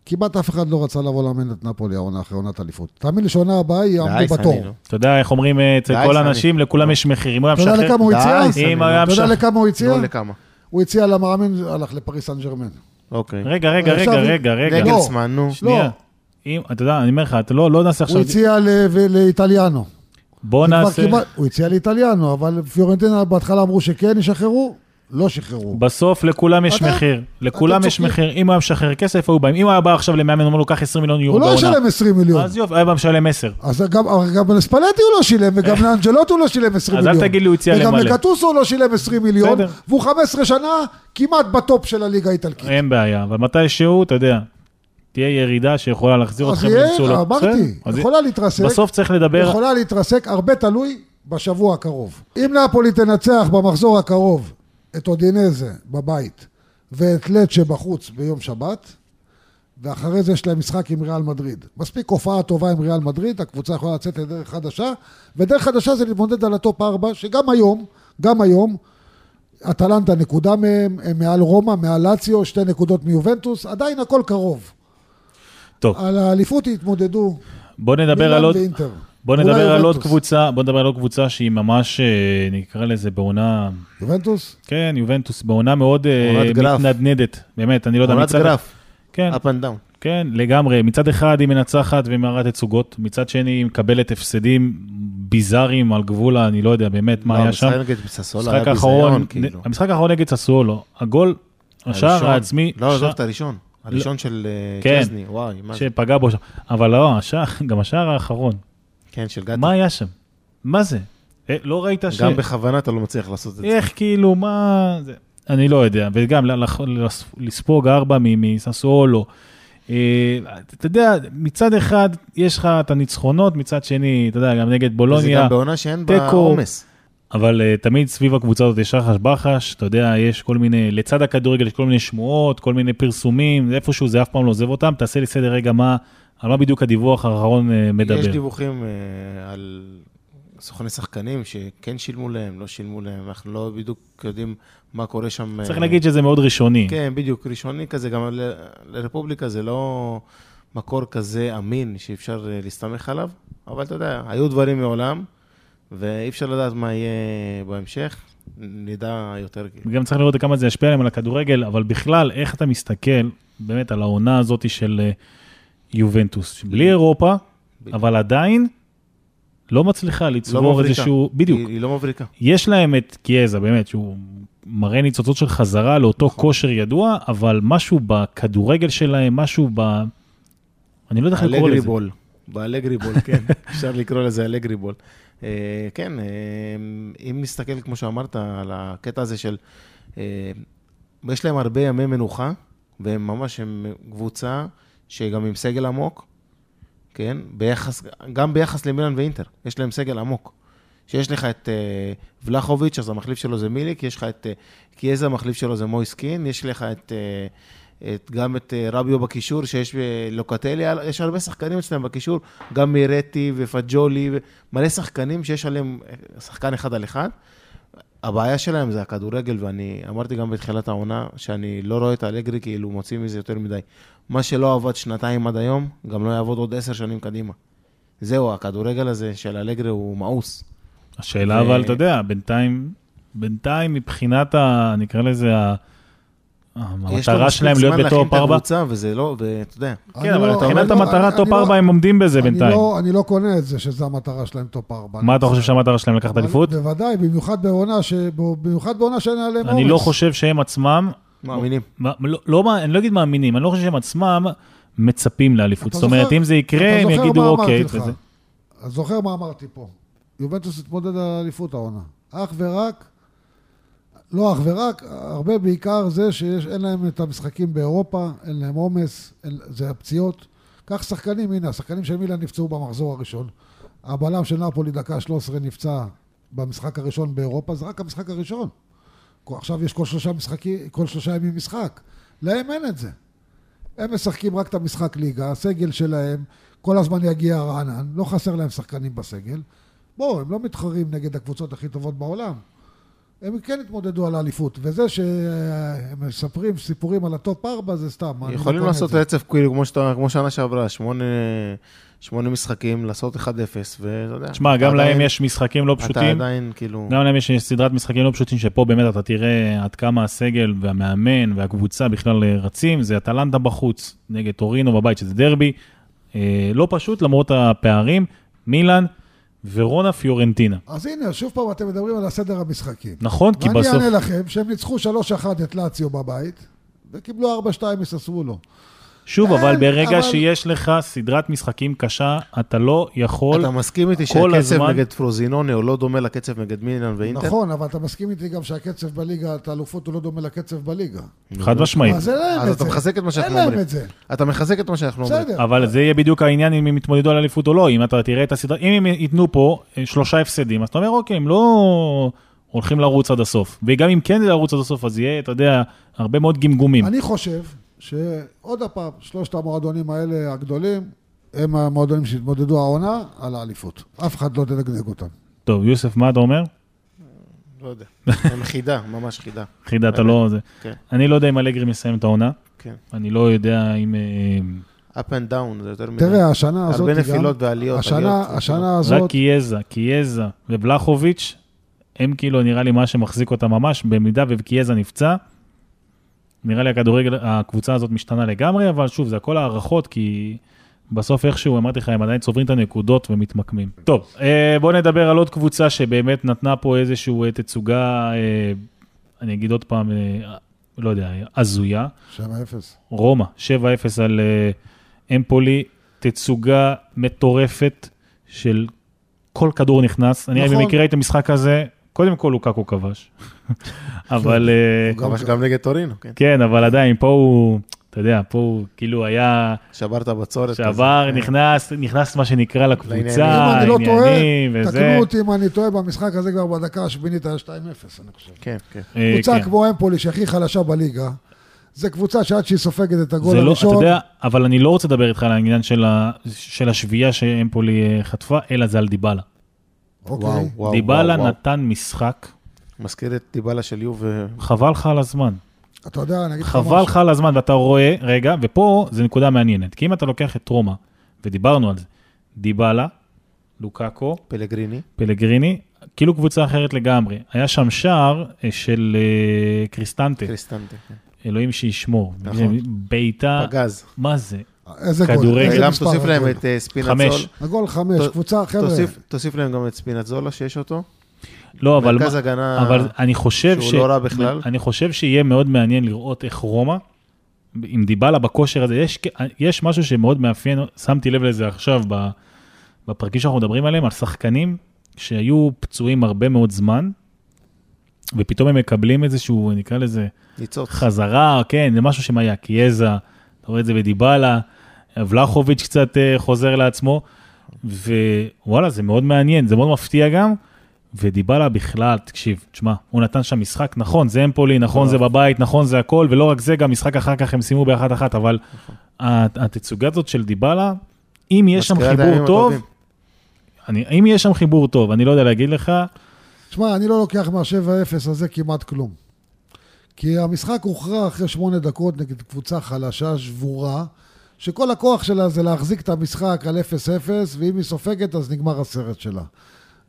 כמעט אף אחד לא רצה לבוא לאמן את נפולי העונה אחרי עונת אליפות. תאמין לי שעונה הבאה יעמדו בתור.
נו.
אתה יודע איך אומרים אה, אצל כל. האנשים, לכולם יש מחיר. אם הוא היה
אתה יודע
משחרר...
לכמה הוא הציע?
די, סני,
אם היה
אתה יודע
משחרר...
לכמה הוא הציע? הוא הציע למאמן, הלך לפריס סן ג'רמן.
אוקיי.
רגע, רגע, רגע, רגע, רגע.
לא.
נגלסמן, נו.
שנייה. אתה יודע, אני אומר לך, אתה לא לא נעשה עכשיו...
הוא הציע לאיטליאנו.
בוא נעשה...
הוא הציע לאיטליאנו, אבל פיורנטינה בהתחלה אמרו שכן ישחררו, לא שחררו.
בסוף לכולם יש
אתה-
מחיר. לכולם יש. מחיר. אם הוא היה משחרר כסף, היו באים. אם הוא היה בא עכשיו למאמן, אומר לו, קח 20 מיליון יורו
הוא לא
בעונה.
ישלם 20 מיליון.
אז יופי, היה בא משלם 10.
אז גם, גם לספלטי הוא לא שילם, וגם לאנג'לוטו הוא לא שילם 20
אז אל
מיליון.
תגיד לי, הוא הציע
וגם
למלא.
לקטוסו הוא לא שילם 20 מיליון. והוא 15 שנה כמעט בטופ של הליגה האיטלקית.
אין בעיה, אבל מתישהו, אתה יודע, תהיה ירידה שיכולה להחזיר אתכם
יהיה,
למצולות.
אמרתי, יכולה להתרסק,
בסוף צריך לדבר,
יכולה להתרסק, הרבה תלוי בשבוע הקרוב. אם נפולי תנצח במחזור הקרוב את אודינזה בבית ואת לצ'ה בחוץ ביום שבת, ואחרי זה יש להם משחק עם ריאל מדריד. מספיק הופעה טובה עם ריאל מדריד, הקבוצה יכולה לצאת לדרך חדשה, ודרך חדשה זה להתמודד על הטופ 4, שגם היום, גם היום, אטלנטה נקודה מהם, הם מעל רומא, מעל לאציו, שתי נקודות מיובנטוס, עדיין הכל קרוב.
טוב,
על האליפות יתמודדו
בוא נדבר על עוד...
ואינטר.
בוא נדבר על עוד. קבוצה, בוא נדבר על עוד קבוצה שהיא ממש, אה, נקרא לזה בעונה,
יובנטוס?
כן, יובנטוס, בעונה מאוד אה. מתנדנדת, באמת, אני לא יודע,
עונת
מצד,
גרף,
כן,
up and down.
כן, לגמרי, מצד אחד היא מנצחת ומראה תצוגות, מצד שני היא מקבלת הפסדים ביזאריים על גבול, ה- אני לא יודע באמת מה
לא,
היה שם.
המשחק נגד ססולה
המשחק
היה
האחרון,
ביזיון, כאילו.
המשחק האחרון נגד ססוולו, הגול, השער. העצמי,
לא, עזוב את הראשון. הראשון של אה,
כן.
וואי, מה זה?
שפגע בו שם, אבל לא, השער, גם השער האחרון,
כן, של גטה.
מה היה שם? מה זה? אה, לא ראית ש...
גם בכוונה אתה לא מצליח לעשות את זה.
איך כאילו, מה... זה... אני לא יודע, וגם לספוג ארבע מססוולו. אה, אתה יודע, מצד אחד יש לך את הניצחונות, מצד שני, אתה יודע, גם נגד בולוניה,
גם בעונה שאין בה. עומס.
אבל uh, תמיד סביב הקבוצה הזאת יש רחש בחש, אתה יודע, יש כל מיני, לצד הכדורגל יש כל מיני שמועות, כל מיני פרסומים, איפשהו זה אף פעם לא עוזב אותם, תעשה לי סדר רגע מה, על מה בדיוק הדיווח האחרון uh, מדבר.
יש דיווחים אה, על סוכני שחקנים שכן שילמו להם, לא שילמו להם, אנחנו לא בדיוק יודעים מה קורה שם.
צריך
אה,
להגיד שזה מאוד ראשוני.
כן, בדיוק, ראשוני כזה, גם ל- לרפובליקה זה לא מקור כזה אמין שאפשר אה, להסתמך עליו, אבל אתה יודע, היו דברים מעולם, ואי אפשר לדעת מה יהיה בהמשך, נדע יותר.
וגם צריך לראות כמה זה ישפיע עליהם על הכדורגל, אבל בכלל, איך אתה מסתכל באמת על העונה הזאת של אה, יובנטוס, בלי אירופה. אבל עדיין לא מצליחה
לא
לצבור
מבריקה.
איזשהו, בדיוק,
היא, היא לא מבריקה.
יש להם את קיאזה, באמת, שהוא מראה ניצוצות של חזרה לאותו
נכון.
כושר ידוע, אבל משהו בכדורגל שלהם, משהו ב... אני לא יודע איך לקרוא לזה.
בול, באלגרי בול, כן, אפשר לקרוא לזה אלגרי בול. אה, כן, אה, אם נסתכל, כמו שאמרת, על הקטע הזה של... אה, יש להם הרבה ימי מנוחה, והם ממש, הם קבוצה שגם עם סגל עמוק, כן? ביחס, גם ביחס למילן ואינטר, יש להם סגל עמוק. שיש לך את אה, ולחוביץ', אז המחליף שלו זה מיליק, יש לך את אה, קיאזה, המחליף שלו זה מויסקין, יש לך את, אה, את, גם את אה, רביו בקישור, שיש לוקטלי, יש הרבה שחקנים אצלם בקישור, גם מירטי ופג'ולי, מלא שחקנים שיש עליהם שחקן אחד על אחד. הבעיה שלהם זה הכדורגל, ואני אמרתי גם בתחילת העונה, שאני לא רואה את אלגרי כאילו מוציא מזה יותר מדי. מה שלא עבד שנתיים עד היום, גם לא יעבוד עוד עשר שנים קדימה. זהו, הכדורגל הזה של אלגרי הוא מאוס.
השאלה
ו-
אבל, אתה יודע, בינתיים, בינתיים מבחינת ה... נקרא לזה, ה- המטרה
מספיק
שלהם להיות
זמן להכין
בטופ
את
4.
הקבוצה, וזה לא, ואתה יודע,
כן, אבל מבחינת
אני לא-
המטרה טופ
אני לא-
4 הם עומדים בזה
אני
בינתיים.
לא, אני לא קונה את זה שזו המטרה שלהם טופ 4.
מה אתה חושב שהמטרה שלהם לקחת אליפות?
בוודאי, במיוחד בעונה, שאין עליהם עומס.
אני לא חושב שהם עצמם,
מאמינים.
לא- לא אני לא אגיד מאמינים, אני לא חושב שהם עצמם מצפים לאליפות.
אתה
זאת אומרת, אם זה יקרה,
אתה
הם
זוכר
יגידו
מה
אוקיי.
אמרתי לך?
וזה-
אתה זוכר מה אמרתי פה? יובנטוס התמודד על אליפות העונה. אך ורק, לא אך ורק, הרבה בעיקר זה שאין להם את המשחקים באירופה, אין להם עומס, זה הפציעות. קח שחקנים, הנה, השחקנים של מילאן נפצעו במחזור הראשון. הבלם של נפולי דקה 13 נפצע במשחק הראשון באירופה, זה רק המשחק הראשון. עכשיו יש כל שלושה משחקים, כל שלושה ימים משחק. להם אין את זה. הם משחקים רק את המשחק ליגה, הסגל שלהם כל הזמן יגיע רענן, לא חסר להם שחקנים בסגל. בואו, הם לא מתחרים נגד הקבוצות הכי טובות בעולם. הם כן התמודדו על האליפות. וזה שהם מספרים סיפורים על הטופ 4 זה סתם. לא
יכולים לעשות. רצף כאילו כמו שאתה- כמו שנה שעברה, שמונה- שמונה משחקים, לעשות 1-0, ואתה יודע.
תשמע,
אתה
גם להם
עדיין-
יש משחקים לא
אתה
פשוטים.
עדיין כאילו...
גם להם יש סדרת משחקים לא פשוטים, שפה באמת אתה תראה עד כמה הסגל והמאמן והקבוצה בכלל רצים. זה אטלנטה בחוץ נגד טורינו בבית, שזה דרבי. אה, לא פשוט למרות הפערים. מילאן ורונה פיורנטינה.
אז הנה, שוב פעם אתם מדברים על הסדר המשחקים.
נכון, כי
ואני
בסוף...
אענה לכם שהם ניצחו 3-1 את לאציו בבית, וקיבלו 4-2 מססוולו.
שוב, אבל
אין,
ברגע
אבל-
שיש לך סדרת משחקים קשה, אתה לא יכול...
אתה מסכים איתי שהקצב
הזמן-
נגד פרוזינוני הוא לא דומה לקצב נגד מילאן ואינטר?
נכון, אבל אתה מסכים איתי גם שהקצב בליגה, את האלופות הוא לא דומה לקצב בליגה.
חד משמעית.
אז אין להם
אז
את
אתה
זה.
מחזק את מה
אין
שאנחנו
להם
אומרים.
את זה.
אתה מחזק את מה שאנחנו אומרים.
בסדר.
אבל זה יהיה בדיוק העניין אם הם יתמודדו על אליפות או לא. אם אתה תראה את הסדרה, אם הם ייתנו פה אה, שלושה הפסדים, אז אתה אומר, אוקיי, הם לא הולכים לרוץ עד הסוף. וגם אם כן זה לרוץ עד הסוף, אז יהיה, אתה יודע, הרבה מאוד גמגומים.
אני חושב שעוד הפעם, שלושת המועדונים האלה הגדולים, הם המועדונים שהתמודדו העונה על האליפות. אף אחד לא תנגנג אותם.
טוב, יוסף, מה אתה אומר?
לא יודע. הם חידה, ממש חידה.
חידה, אתה לא... זה.
כן.
אני לא יודע אם אלגרי מסיים את העונה.
כן.
אני לא יודע אם... אה,
up and down, זה יותר מדי.
תראה, השנה הזאת
הרבה. נפילות ועליות.
השנה, השנה
רק
הזאת,
קיאזה, קיאזה ובלחוביץ', הם כאילו נראה לי מה שמחזיק אותם ממש, במידה וקיאזה נפצע, נראה לי הכדורגל, הקבוצה הזאת משתנה לגמרי, אבל שוב, זה הכל הערכות, כי בסוף איכשהו, אמרתי לך, הם עדיין צוברים את הנקודות ומתמקמים. טוב, אה, בואו נדבר על עוד קבוצה שבאמת נתנה פה איזושהי אה, תצוגה, אה, אני אגיד עוד פעם, לא יודע, הזויה.
7-0.
רומא, 7-0 על אמפולי, תצוגה מטורפת של כל כדור נכנס. אני
נכון.
במקרה הייתי במשחק הזה, קודם כל לוקקו כבש. אבל אה,
גם-
כבש גם נגד טורינו, כן.
כן, אבל עדיין, פה הוא, אתה יודע, פה הוא כאילו היה,
שברת בצורת.
שעבר,
כזה.
נכנס, נכנס מה שנקרא לקבוצה,
לא
עניינים וזה.
תקנו אותי אם אני טועה, במשחק הזה כבר בדקה השמינית היה 2-0, אני חושב.
כן, כן.
אה,
קבוצה
כן.
כמו אמפולי, שהכי חלשה בליגה, זה קבוצה שעד שהיא סופגת את הגול
זה לא,
הראשון,
אתה יודע, אבל אני לא רוצה לדבר איתך על העניין של ה- של השביעייה שאמפולי אה, חטפה, אלא זה על דיבלה.
אוקיי.
וואו, וואו,
דיבלה. נתן משחק,
מזכיר את דיבלה של יוב. ו-
חבל לך על הזמן.
אתה יודע, אני אגיד לך
חבל
משהו.
לך על הזמן, ואתה רואה, רגע, ופה זו נקודה מעניינת, כי אם אתה לוקח את רומא, ודיברנו על זה, דיבלה, לוקאקו,
פלגריני.
פלגריני, כאילו קבוצה אחרת לגמרי. היה שם שער אה, של אה, קריסטנטה,
קריסטנטה. כן.
אלוהים שישמור.
נכון.
בעיטה,
פגז.
מה זה?
איזה גול,
כדורגל.
תוסיף להם. את אה, ספינצול.
חמש.
הגול חמש, קבוצה, חבר'ה,
תוסיף- תוסיף להם גם את ספינצולה שיש אותו.
לא, אבל,
מרכז הגנה
אבל אני חושב
שהוא לא רע בכלל.
אני חושב שיהיה מאוד מעניין לראות איך רומא, עם דיבלה בכושר הזה, יש, יש משהו שמאוד מאפיין, שמתי לב לזה עכשיו ב- בפרקים שאנחנו מדברים עליהם, על שחקנים שהיו פצועים הרבה מאוד זמן, ופתאום הם מקבלים איזשהו, נקרא לזה,
ניצוץ.
חזרה, כן, זה משהו שהיה, קיאזה, אתה רואה את זה בדיבלה, ולחוביץ' קצת אה, חוזר לעצמו, ווואלה, זה מאוד מעניין, זה מאוד מפתיע גם, ודיבלה בכלל, תקשיב, תשמע, הוא נתן שם משחק, נכון, זה אמפולי, נכון, זה בבית, נכון, זה הכל, ולא רק זה, גם משחק אחר כך הם סיימו באחת אחת, אבל הת- התצוגה הזאת של דיבלה, אם יש שם חיבור טוב. אני, אם יש שם חיבור טוב, אני לא יודע להגיד לך,
תשמע, אני לא לוקח מה-7-0 הזה כמעט כלום. כי המשחק הוכרע אחרי שמונה דקות נגד קבוצה חלשה, שבורה, שכל הכוח שלה זה להחזיק את המשחק על 0-0, ואם היא סופגת אז נגמר הסרט שלה.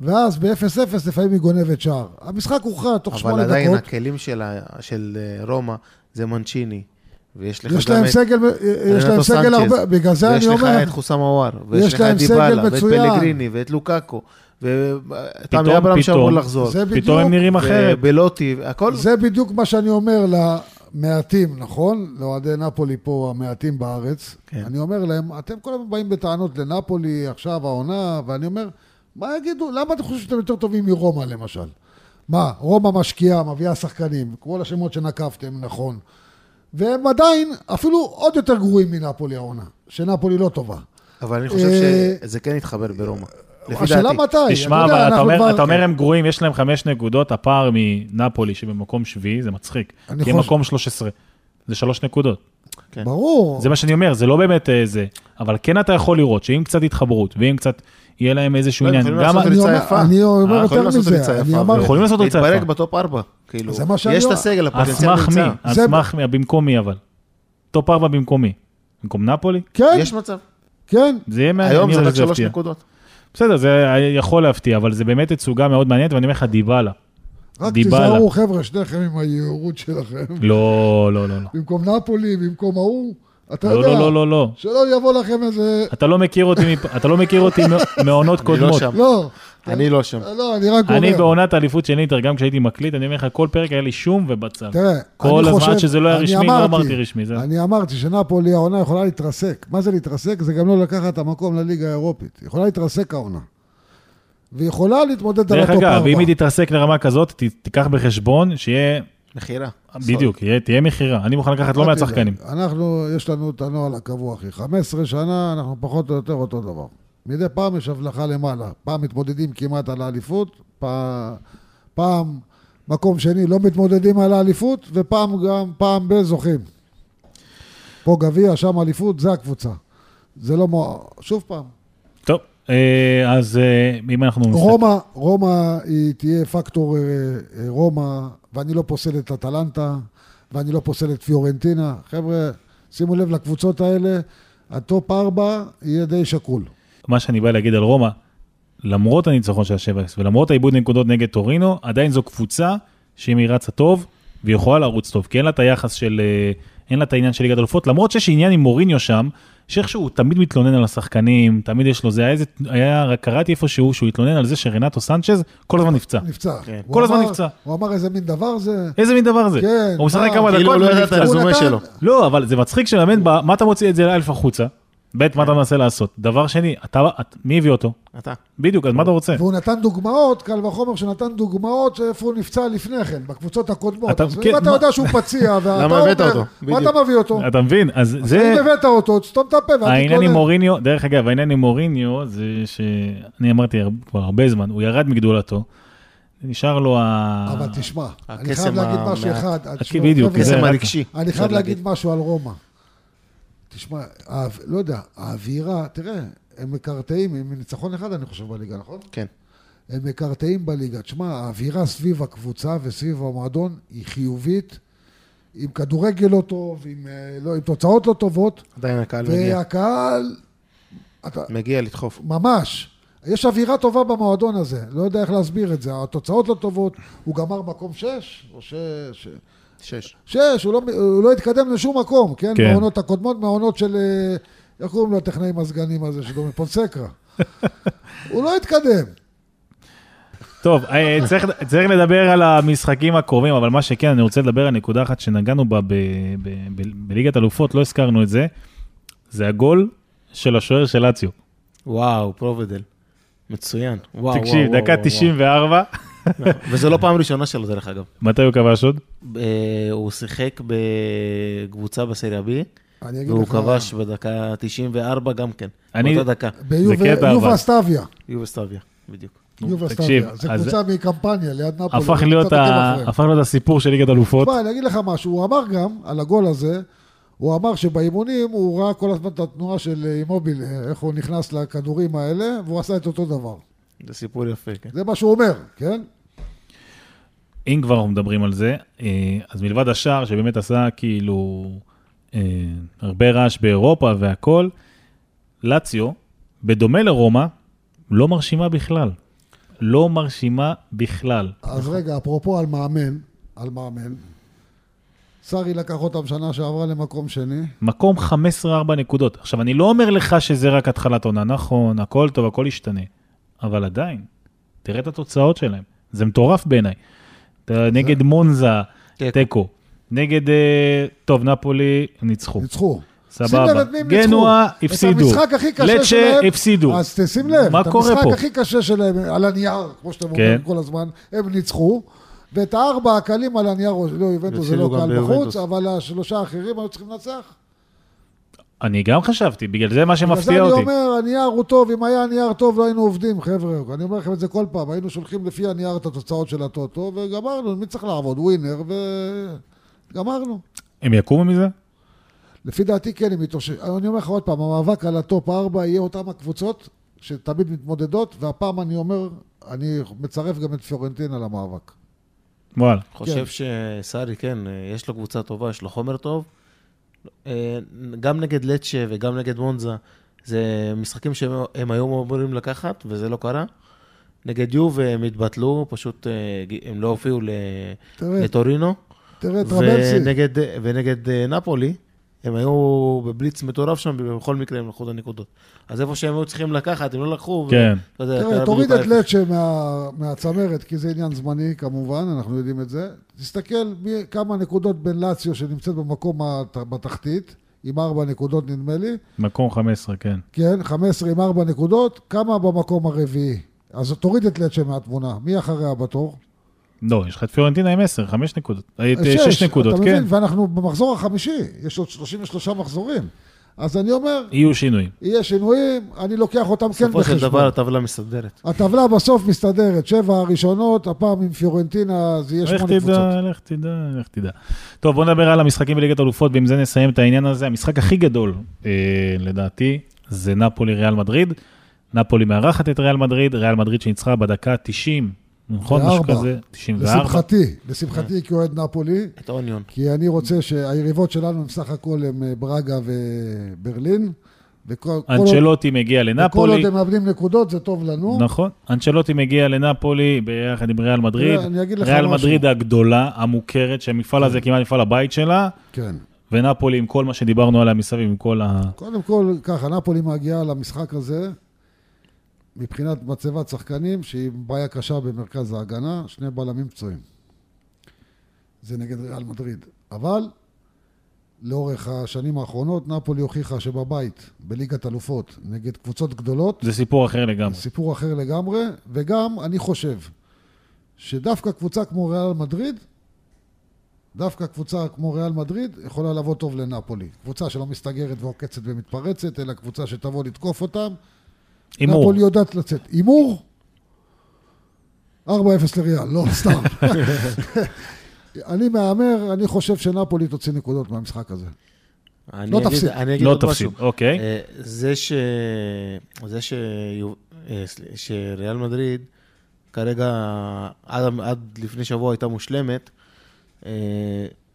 ואז ב-0-0 לפעמים היא גונבת שער. המשחק הוכרע תוך
אבל
שמונה
עדיין
דקות.
הכלים של ה- של אה, רומא זה מנצ'יני. ויש לך
יש
גם
להם
את
סגל, יש להם סגל הרבה, בגלל זה
ויש
אני
לך
אומר,
את חוסם עוואר,
יש
ויש לך את
סגל
דיבלה, ואת. פלגריני, ואת לוקאקו, ותמי
פתאום-
אברהם שאמור
פתאום- פתאום הם נראים אחרת.
ובלוטי, הכל.
זה בדיוק מה שאני אומר למעטים, נכון? לאוהדי נפולי פה, המעטים בארץ.
כן.
אני אומר להם, אתם כל הזמן באים בטענות לנפולי, עכשיו העונה, ואני אומר, מה יגידו, למה אתם חושבים שאתם יותר טובים מרומא למשל? מה, רומא משקיעה, מביאה שחקנים, כל השמות שנקבתם, נכון. והם עדיין אפילו עוד יותר גרועים מנפולי העונה, שנפולי לא טובה.
אבל אני חושב
אה,
שזה כן יתחבר ברומא. לפי
השאלה
דעתי.
מתי,
תשמע,
אתה יודע,
אבל אתה אומר,
כבר-
אתה אומר הם גרועים, יש להם חמש נקודות, הפער מנפולי שבמקום שביעי, זה מצחיק. כי הם
חושב-
מקום 13, זה שלוש נקודות.
כן.
ברור.
זה מה שאני אומר, זה לא באמת אה, זה, אבל כן אתה יכול לראות שאם קצת התחברות, ואם קצת יהיה להם איזשהו
לא, הם
עניין.
יכולים
גם
לעשות
אני
ריצה
אומר-
יפה.
אני אומר
אה,
יותר
יכולים לעשות
מזה,
ריצה יפה,
יכולים לעשות ריצה
להתברג
יפה.
בטופ 4. כאילו,
זה מה שאני
יש את. הסגל,
על
הפוטנציאל
סמך מי?
נמצא.
על סמך מי? במקום מי אבל? טופ 4 במקום מי? במקום נפולי?
כן,
יש מצב.
כן.
זה יהיה מעניין,
היום זה
יודע
רק שלוש. נקודות.
בסדר, זה יכול להפתיע, אבל זה באמת תצוגה מאוד מעניינת, ואני אומר לך, דיבלה.
רק. תיזהרו, חבר'ה, שניכם עם היהירות שלכם.
לא, לא, לא, לא.
במקום נפולי, במקום ההוא, אתה
לא,
יודע,
לא, לא, לא, לא.
שלא יבוא לכם איזה...
אתה לא מכיר אותי, אתה לא מכיר אותי מעונות
אני לא
קודמות.
שם.
לא,
אני לא שם.
לא, אני רק אומר.
אני בעונת האליפות של אינטר, גם כשהייתי מקליט, אני אומר לך, כל פרק היה לי שום ובצל.
תראה,
כל
אני
הזמן
חושב-
עד שזה לא היה רשמי, לא
אמרתי-
רשמי. זה-
אני אמרתי שנפולי העונה יכולה להתרסק. מה זה להתרסק? זה גם לא לקחת את המקום לליגה האירופית. יכולה להתרסק העונה. ויכולה להתמודד על
דרך
הטופ
אגב,
ארבע.
אם היא תתרסק לרמה כזאת, ת- תיקח בחשבון שיהיה,
מכירה.
בדיוק, תהיה מכירה. אני מוכן לקחת לא מעט. שחקנים.
אנחנו, יש לנו את הנוהל הקבוע, אחי. 15 שנה, אנחנו פחות או יותר אותו דבר. מדי פעם יש הבלחה למעלה. פעם מתמודדים כמעט על האליפות, פעם, פעם מקום שני לא מתמודדים על האליפות, ופעם גם, פעם בזוכים. פה גביע, שם אליפות, זה הקבוצה. זה לא מו... שוב פעם,
טוב, אה, אז אה, אם אנחנו...
רומא, רומא היא תהיה פקטור אה, אה, רומא, ואני לא פוסל את אטלנטה, ואני לא פוסל את פיורנטינה. חבר'ה, שימו לב לקבוצות האלה, הטופ ארבע יהיה די שקול.
מה שאני בא להגיד על רומא, למרות הניצחון של ה-7-0 ולמרות האיבוד נקודות נגד טורינו, עדיין זו קבוצה שאם היא רצה טוב, והיא יכולה לרוץ טוב, כי אין לה את היחס של, אה, אין לה את העניין של ליגת אלופות, למרות שיש עניין עם מוריניו שם, שאיכשהו הוא תמיד מתלונן על השחקנים, תמיד יש לו, זה היה איזה, היה, רק קראתי איפשהו שהוא התלונן על זה שרנטו סנצ'ז כל הזמן נפצע.
נפצע.
כן.
כל הזמן
אמר-
נפצע.
הוא אמר איזה מין דבר זה.
איזה מין דבר זה?
כן,
הוא משחק
מה,
כמה
כאילו
דקות
הוא לא ידע את. הרזומה שלו.
לא, אבל זה מצחיק שמאמן, ב- מה אתה מוציא את זה לאלף החוצה? ב', מה אתה מנסה לעשות? דבר שני, אתה, את- מי הביא אותו?
אתה.
בדיוק, אז מה אתה רוצה?
והוא נתן דוגמאות, קל וחומר שנתן דוגמאות שאיפה הוא נפצע לפני כן, בקבוצות הקודמות.
אתה-
אז
כן,
אם אתה
מה-
יודע שהוא פציע, ואתה
למה הבאת
אומר,
אותו?
מה
בדיוק.
אתה מביא אותו?
אתה מבין? אז זה...
אם הבאת אותו, תסתום את הפה ואל
העניין עם. מוריניו, דרך אגב, העניין עם מוריניו זה שאני אמרתי כבר הרבה זמן, הוא ירד מגדולתו, נשאר לו ה...
אבל תשמע, אני
הקסם
חייב להגיד. משהו אחד.
בדיוק,
חבר'ה,
זה
קסם
רק-
הרגשי.
אני חייב להגיד משהו על רומא. תשמע, האו- לא יודע, האווירה, תראה, הם מקרטעים עם ניצחון אחד, אני חושב, בליגה, נכון?
כן.
הם מקרטעים בליגה. תשמע, האווירה סביב הקבוצה וסביב המועדון היא חיובית, עם כדורגל לא טוב, עם, אה, לא, עם תוצאות לא טובות,
עדיין הקהל מגיע.
והקהל, אתה,
מגיע לדחוף.
ממש. יש אווירה טובה במועדון הזה, לא יודע איך להסביר את זה. התוצאות לא טובות, הוא גמר מקום שש, או ש...
שש.
שש, הוא לא, הוא לא התקדם לשום מקום, כן?
כן.
מהעונות הקודמות, מהעונות של... אה, איך קוראים לו הטכנאי מזגנים הזה, שדומה פונסקרה. הוא לא התקדם.
טוב, אה, צריך, צריך לדבר על המשחקים הקרובים, אבל מה שכן, אני רוצה לדבר על נקודה אחת שנגענו בה ב, ב, ב, בליגת אלופות, לא הזכרנו את זה, זה הגול של השוער של לאציו.
וואו, פרובדל. מצוין. וואו,
תקשיב,
וואו,
דקה
וואו,
94,
וואו. וזה לא פעם ראשונה שלו, דרך אגב.
מתי הוא כבש עוד?
אה, הוא שיחק בקבוצה בסריה B, והוא כבש בדקה 94 גם כן.
אני-
באותה דקה.
ביובה
קטע,
יובה. סטביה.
בדיוק.
יובה סטביה. זה
אז-
קבוצה מקמפניה, ליד נפולי.
הפך להיות. הפך הסיפור של ליגת אלופות.
תשמע, אני אגיד לך משהו, הוא אמר גם על הגול הזה, הוא אמר שבאימונים הוא ראה כל הזמן את התנועה של אימוביל, איך הוא נכנס לכדורים האלה, והוא עשה את אותו דבר.
זה סיפור יפה, כן.
זה מה שהוא אומר, כן?
אם כבר אנחנו מדברים על זה, אה, אז מלבד השער שבאמת עשה כאילו אה, הרבה רעש באירופה והכל, לאציו, בדומה לרומא, לא מרשימה בכלל. לא מרשימה בכלל.
אז רגע, אפרופו על מאמן, על מאמן, סארי לקח אותם שנה שעברה למקום שני,
מקום 15-4 נקודות. עכשיו, אני לא אומר לך שזה רק התחלת עונה, נכון, הכל טוב, הכל ישתנה, אבל עדיין, תראה את התוצאות שלהם. זה מטורף בעיניי. אתה נגד מונזה,
תיקו.
נגד, אה, טוב, נפולי, ניצחו.
ניצחו.
סבבה.
את.
גנואה, הפסידו.
את המשחק הכי קשה
לצ'ה,
שלהם,
הפסידו.
אז תשים לב,
מה
את
קורה
המשחק
פה?
הכי קשה שלהם על הנייר, כמו שאתם אומרים
כן.
כל הזמן, הם ניצחו. ואת הארבע הקלים על הנייר, לא, יובנטוס זה לא קל בחוץ. אבל השלושה האחרים היו צריכים לנצח.
אני גם חשבתי, בגלל זה מה
בגלל זה
שמפתיע
אני
אותי.
אומר, הנייר הוא טוב, אם היה הנייר טוב לא היינו עובדים, חבר'ה. אני אומר לכם את זה כל פעם, היינו שולחים לפי הנייר את התוצאות של הטוטו, וגמרנו, מי צריך לעבוד? ווינר, וגמרנו.
הם יקומו מזה?
לפי דעתי כן, הם יתאוששו. אני אומר לך עוד פעם, המאבק על הטופ 4 יהיה אותם הקבוצות, שתמיד מתמודדות, והפעם אני אומר, אני מצרף גם את פיורנטינה למאבק.
וואלה.
חושב שסארי, כן, יש לו קבוצה טובה, יש לו חומר טוב. אה, גם נגד לצ'ה וגם נגד מונזה, זה משחקים שהם הם היו אמורים לקחת, וזה לא קרה. נגד יוב הם התבטלו, פשוט אה, הם לא הופיעו לטורינו.
תראה, טרבלסי,
ונגד, ונגד אה, נפולי, הם היו בבליץ מטורף שם, ובכל מקרה הם לקחו את הנקודות. אז איפה שהם היו צריכים לקחת, הם לא לקחו. ו-
כן.
אתה יודע,
תראה, תוריד את. לצ'ה מה- מהצמרת, כי זה עניין זמני כמובן, אנחנו יודעים את זה. תסתכל מי- כמה נקודות בין לאציו שנמצאת במקום הת- בתחתית, עם ארבע נקודות נדמה לי,
מקום 15, כן.
כן, 15 עם ארבע נקודות, כמה במקום הרביעי. אז תוריד את לצ'ה מהתמונה, מי אחריה בתור?
לא, יש לך את פיורנטינה עם 10, 5 נקודות. אה,
שש,
6 נקודות,
אתה
כן.
מבין? ואנחנו במחזור החמישי, יש עוד 33 מחזורים. אז אני אומר,
יהיו שינויים.
יהיה שינויים, אני לוקח אותם כן
בסופו של
בחשבון.
דבר הטבלה מסתדרת.
הטבלה בסוף מסתדרת, שבע הראשונות, הפעם עם פיורנטינה זה יהיה
לך
שמונה קבוצות.
תדע, לך תדע, לך תדע. טוב, בוא נדבר על המשחקים בליגת האלופות, ועם זה נסיים את העניין הזה. המשחק הכי גדול, אה, לדעתי, זה נפולי ריאל מדריד. נפולי מארחת את ריאל מדריד, ריאל מדריד שניצחה בדקה 90, נכון? משהו. כזה, 94.
לשמחתי, לשמחתי כאוהד נפולי,
את אוניון.
כי אני רוצה שהיריבות שלנו הם סך הכל הם אה, ברגה וברלין.
אנצ'לוטי מגיע
וכל עוד
לנפולי,
הם מאבדים נקודות, זה טוב לנו.
נכון, אנצ'לוטי מגיע לנפולי ביחד עם ריאל מדריד.
אני אגיד לך
ריאל
משהו.
מדריד הגדולה, המוכרת, שהמפעל הזה כמעט מפעל הבית שלה,
כן.
ונפולי עם כל מה שדיברנו עליה מסביב, עם כל ה...
קודם כל, ככה, נפולי מגיעה למשחק הזה מבחינת מצבת שחקנים, שהיא בעיה קשה במרכז ההגנה, שני בלמים פצועים. זה נגד ריאל מדריד. אבל לאורך השנים האחרונות, נפולי הוכיחה שבבית, בליגת אלופות, נגד קבוצות גדולות,
זה סיפור אחר לגמרי.
סיפור אחר לגמרי, וגם אני חושב שדווקא קבוצה כמו ריאל מדריד, דווקא קבוצה כמו ריאל מדריד יכולה לבוא טוב לנפולי. קבוצה שלא מסתגרת ועוקצת ומתפרצת, אלא קבוצה שתבוא לתקוף אותם.
הימור.
נפולי יודעת לצאת. הימור? 4-0 לריאל, לא, סתם. אני מהמר, אני חושב שנפולי תוציא נקודות מהמשחק הזה.
אני
לא
אגיד-
תפסיד.
אני אגיד
לא
עוד
תפסיד,
משהו.
אוקיי.
אה, זה ש... זה ש... אה, שריאל מדריד כרגע, עד, עד לפני שבוע הייתה מושלמת, אה,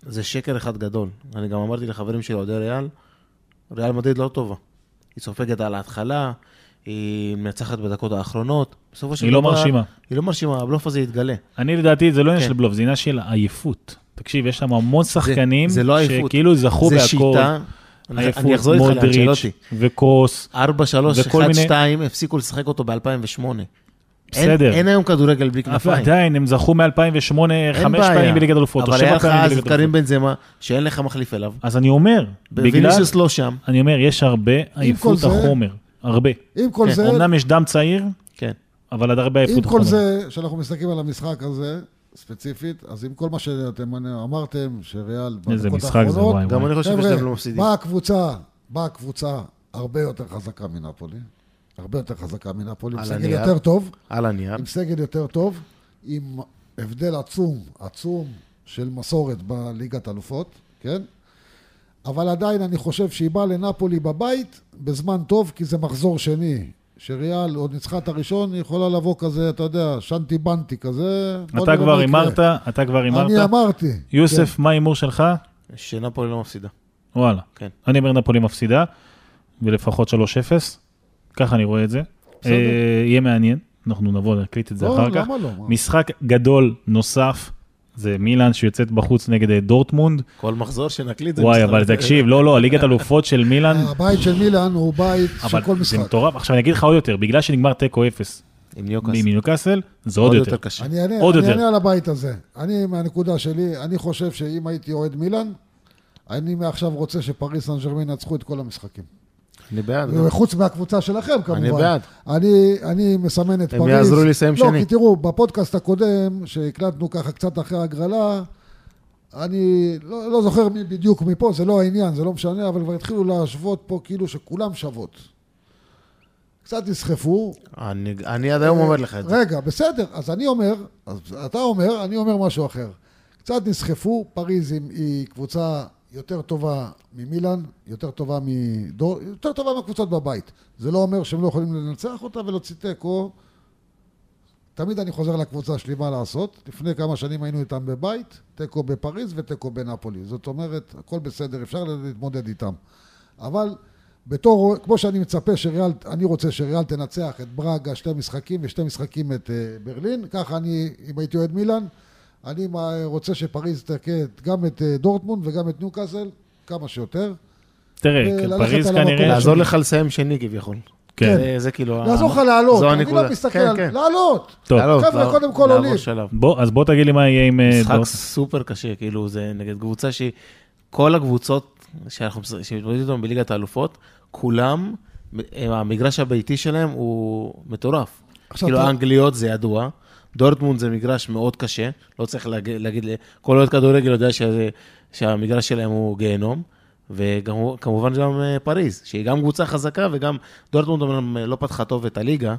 זה שקר אחד גדול. אני גם אמרתי לחברים שלי, אוהדי ריאל, ריאל מדריד לא טובה. היא סופגת על ההתחלה, היא מנצחת בדקות האחרונות. בסופו של
היא לא
דבר-
מרשימה.
היא לא מרשימה, הבלוף הזה יתגלה.
אני לדעתי, זה לא עניין
כן.
של בלוף, זה עניין של עייפות. תקשיב, יש שם המון שחקנים
זה לא עייפות.
שכאילו זכו
זה
בהכל.
שיטה,
עייפות,
אני אחזור איתך לאנצ'לוטי.
וקרוס.
4, 3,
וכל
1,
מיני-
2, הפסיקו לשחק אותו ב-2008.
בסדר.
אין, אין היום כדורגל בלי כנפיים.
עדיין, הם זכו מ-2008
אין
חמש. פעמים בליגת אלופות, או
אבל
שבע
היה לך
פעמים
אז
בליגת
את קרים
אלופות.
בנזמה, שאין לך מחליף אליו.
אז אני אומר, בגלל,
וויניסיוס לא שם.
אני אומר, יש הרבה עייפות
זה-
החומר, הרבה.
עם כל
כן,
זה,
אמנם יש דם צעיר,
כן.
אבל עד הרבה
עם
עייפות
כל
החומר.
זה, שאנחנו מסתכלים על המשחק הזה, ספציפית, אז עם כל מה שאתם אמרתם, שריאל
איזה משחק זה, וואי
גם. אני חושב שאתם לא מפסידים.
באה הקבוצה, באה הקבוצה הרבה יותר חזקה מנפולי, הרבה יותר חזקה מנפולי, עם סגל
הנייר.
יותר טוב,
על הנייר.
עם סגל יותר טוב, עם הבדל עצום, עצום של מסורת בליגת אלופות, כן? אבל עדיין אני חושב שהיא באה לנפולי בבית בזמן טוב, כי זה מחזור שני. שריאל עוד ניצחה את הראשון, היא יכולה לבוא כזה, אתה יודע, שנטי בנטי כזה.
אתה כבר. הימרת, אתה כבר
אני
הימרת.
אמרתי.
יוסף, מה ההימור שלך?
שנפולי לא מפסידה.
וואלה.
כן.
אני אומר נפולי מפסידה, ולפחות 3-0, ככה אני רואה את זה. אה, יהיה מעניין, אנחנו נבוא, נקליט את זה
לא,
אחר כך.
למה לא?
משחק גדול נוסף, זה מילאן שיוצאת בחוץ נגד אה, דורטמונד.
כל מחזור שנקליט זה
וואי. אבל תקשיב, לא, לא, ליגת אלופות של מילאן,
הבית של מילאן הוא בית של כל
זה
משחק.
מטורף. עכשיו אני אגיד לך עוד יותר, בגלל שנגמר תיקו 0
עם ניוקאסל.
מניוקאסל, זה עוד יותר.
קשה.
אני אענה,
עוד
אני
יותר.
אענה על הבית הזה. אני, מהנקודה שלי, אני חושב שאם הייתי אוהד מילאן, אני מעכשיו רוצה שפריס סן ג'רמן ינצחו את כל המשחקים.
אני בעד.
חוץ מהקבוצה שלכם כמובן.
אני בעד.
אני, אני מסמן את
הם
פריז.
יעזרו לי לסיים
לא,
שני.
כי תראו, בפודקאסט הקודם, שהקלטנו ככה קצת אחרי ההגרלה, אני לא, לא זוכר מי בדיוק מפה, זה לא העניין, זה לא משנה, אבל כבר התחילו להשוות פה כאילו שכולם שוות. קצת נסחפו.
אני אני עד היום אומר לך את זה.
רגע, בסדר, אז אני אומר, אז אתה אומר, אני אומר משהו אחר. קצת נסחפו, פריז היא קבוצה יותר טובה ממילאן, יותר טובה מדור... יותר טובה מהקבוצות בבית. זה לא אומר שהם לא יכולים לנצח אותה ולהוציא תיקו. תמיד אני חוזר לקבוצה שלי מה לעשות. לפני כמה שנים היינו איתם בבית, תיקו בפריז ותיקו בנפולי. זאת אומרת, הכל בסדר, אפשר להתמודד איתם. אבל בתור, כמו שאני מצפה שריאל, אני רוצה שריאל תנצח את ברגה שתי משחקים ושתי משחקים את אה, ברלין, ככה אני, אם הייתי אוהד מילאן, אני רוצה שפריז תכה גם את אה, דורטמונד וגם את ניוקאסל, כמה שיותר.
תראה,
וללכת
פריז כנראה...
לעזור לך לסיים שני כביכול.
כן.
זה- זה כאילו...
לעזור לך לעלות,
זו
אני. לא מסתכל
כן,
על...
כן.
לעלות!
טוב,
לעלות,
חבר'ה, קודם כל עולים.
בוא, אז בוא תגיד לי מה יהיה עם אה,
משחק. סופר קשה, כאילו זה נגד קבוצה שהיא, כל הקבוצות שאנחנו שמתמודדים איתן בליגת האלופות, כולם, הם- המגרש הביתי שלהם הוא מטורף. כאילו האנגליות זה ידוע, דורטמונד זה מגרש מאוד קשה, לא צריך להגיד, להגיד כל אוהד כדורגל יודע שזה, שהמגרש שלהם הוא גיהנום. וכמובן גם אה, פריז, שהיא גם קבוצה חזקה וגם דורטמונד אומנם לא פתחה טוב את הליגה,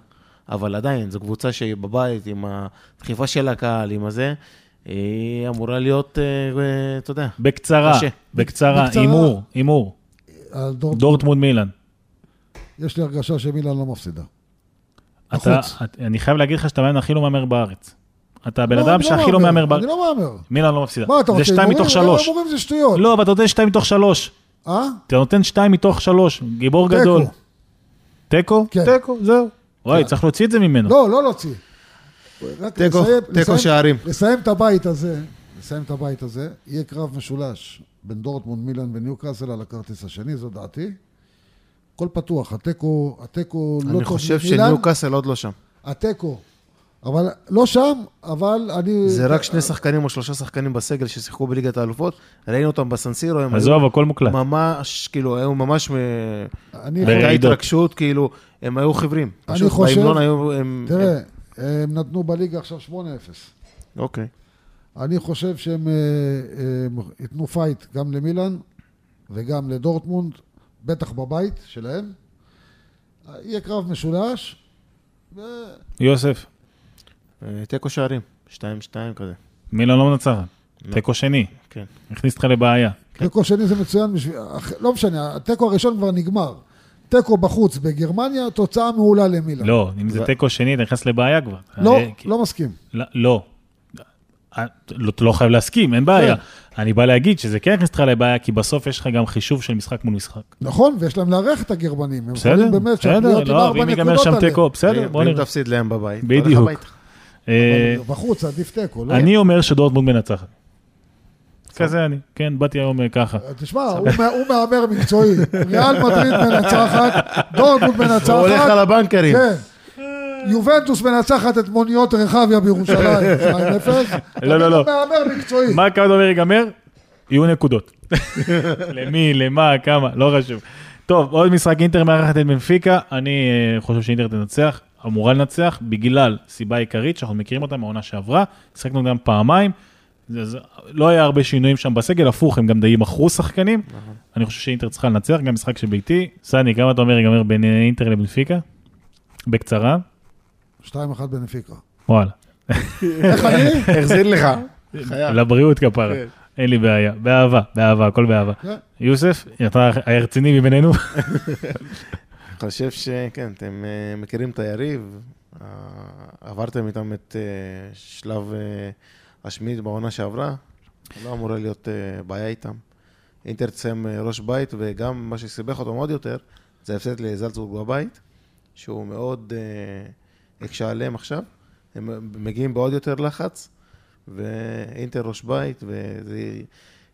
אבל עדיין, זו קבוצה שהיא בבית עם הדחיפה של הקהל, עם הזה, היא אמורה להיות, אה, אה, אתה יודע,
בקצרה,
קשה.
בקצרה. הימור, הימור.
דורטמונד
מילאן.
יש לי הרגשה שמילאן לא מפסידה.
אתה. את- אני חייב להגיד לך שאתה מאמן הכי לא מהמר בארץ. אתה הבן
לא,
אדם
אני
שהכי לא מהמר
אני
בארץ.
לא מהמר.
מילאן לא מפסידה.
מה אתה רוצה?
זה שתיים? מתוך שלוש.
הימורים זה שטויות.
לא, אבל אתה נותן שתיים מתוך שלוש.
אה?
אתה נותן שתיים מתוך שלוש. גיבור. גדול. תיקו?
כן.
תיקו, זהו. וואי,
כן.
צריך להוציא את זה ממנו.
לא, לא להוציא.
תיקו, תיקו שערים.
לסיים את הבית הזה, לסיים את הבית הזה, יהיה קרב משולש בין דורטמונד, מילאן וניוקאסל על הכרטיס השני, זו דעתי. הכל פתוח, התיקו, התיקו לא טוב
אני חושב
ממילאן,
שניוקאסל עוד לא שם.
התיקו. אבל לא שם, אבל אני...
זה רק שני שחקנים או שלושה שחקנים בסגל ששיחקו בליגת האלופות, ראינו אותם בסנסירו, הם היו
עזוב, הכל מוקלט.
ממש, כאילו, היו ממש, הייתה. התרגשות, כאילו, הם היו חיוורים.
אני חושב-
בהמנון היו, הם...
תראה, הם נתנו בליגה עכשיו 8-0.
אוקיי.
אני חושב שהם אה, אה, ייתנו פייט גם למילאן וגם לדורטמונד, בטח בבית שלהם. יהיה קרב משולש. ו-
יוסף,
אה, תיקו שערים, 2-2 כזה.
מילאן לא מנצחת.
לא.
תיקו שני.
כן.
הכניס אותך לבעיה.
תיקו שני זה מצוין בשביל... לא משנה, התיקו הראשון כבר נגמר. תיקו בחוץ בגרמניה, תוצאה מעולה למילאן.
לא, אם זה תיקו שני, אתה נכנס לבעיה כבר.
לא,
אה,
לא מסכים.
לא, לא. אה, לא, חייב להסכים, אין בעיה. אני בא להגיד שזה כן יכניס אותך לבעיה, כי בסוף יש לך גם חישוב של משחק מול משחק.
נכון, ויש להם לארח את הגרמנים. הם
בסדר,
יכולים באמת
בסדר,
להיות עם
לא,
ארבע
ואם ייגמר
נקודות
שם
עליהם.
תיקו, בסדר, בוא
ואם
נראה.
תפסיד להם בבית,
בדיוק. אה,
בחוץ עדיף תיקו, לא?
אני אומר שדורטמונד מנצחת. כזה אני, כן, באתי היום אה, ככה.
תשמע, הוא מה- הוא מהמר מקצועי. ריאל מדריד מנצחת, דורטמונד מנצחת.
הוא הולך על הבנקרים.
כן. יובנטוס מנצחת את מוניות רחביה בירושלים, 2-0.
לא, לא, לא.
מהמר מקצועי.
מה כמה אומר ייגמר? יהיו נקודות. למי, למה, כמה, לא חשוב. טוב, עוד משחק אינטר מארחת את בנפיקה, אני אה, חושב שאינטר תנצח, אמורה לנצח, בגלל סיבה עיקרית שאנחנו מכירים אותה מהעונה שעברה, שיחקנו גם פעמיים, זה, זה, לא היה הרבה שינויים שם בסגל, הפוך, הם גם די מכרו שחקנים, אני חושב שאינטר צריכה לנצח, גם משחק שביתי. סני, כמה אתה אומר ייגמר בין אה, אינטר לבנפיקה? בקצרה?
2-1 בנפיקה.
וואלה.
איך אני?
החזיר לך.
לבריאות כפרה.
כן.
אין לי בעיה, באהבה, באהבה, הכל באהבה.
כן.
יוסף, אתה הרציני מבינינו?
אני חושב שכן, אתם אה, מכירים את היריב, אה, עברתם איתם את אה, שלב אה, השמיני בעונה שעברה, לא אמורה להיות בעיה איתם. אינטר תסיים ראש בית, וגם מה שסיבך אותם עוד יותר, זה ההפסד לזלצבורג בבית, שהוא מאוד הקשה עליהם עכשיו. הם מגיעים בעוד יותר לחץ, ואינטר ראש בית, וזה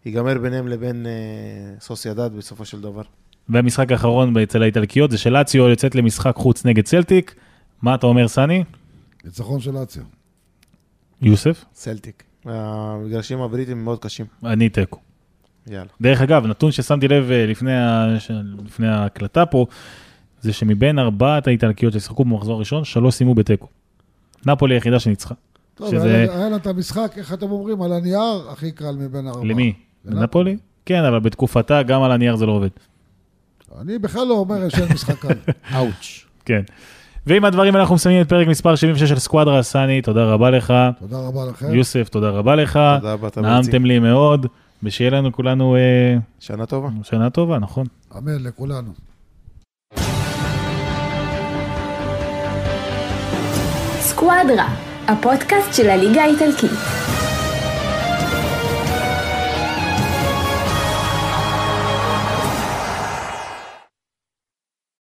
ייגמר ביניהם לבין אה, סוסיידד בסופו של דבר.
והמשחק האחרון אצל האיטלקיות זה שלאציו יוצאת למשחק חוץ נגד צלטיק. מה אתה אומר, סני?
ניצחון של אציו.
יוסף?
סלטיק. המגרשים הבריטים מאוד קשים.
אני תיקו.
יאללה.
דרך אגב, נתון ששמתי לב אה, לפני, ה... לפני ההקלטה פה, זה שמבין ארבעת האיטלקיות ששיחקו במחזור הראשון, שלוש סיימו בתיקו. נפולי היחידה שניצחה.
טוב,
שזה-
היה היה לה את המשחק, איך אתם אומרים, על הנייר, הכי קל מבין הארבעה.
למי? לנפולי. כן, אבל בתקופתה גם על הנייר זה לא עובד.
אני בכלל לא אומר שאין משחק קל.
אאוץ'.
כן. ועם הדברים אנחנו מסיימים את פרק מספר 76 של סקואדרה, סני, תודה רבה לך.
תודה רבה לכם.
יוסף, תודה רבה לך.
תודה רבה, אתה
נעמתם לי מאוד. ושיהיה לנו כולנו אה,
שנה טובה.
שנה טובה, נכון?
אמן לכולנו.
סקואדרה, הפודקאסט של הליגה האיטלקית.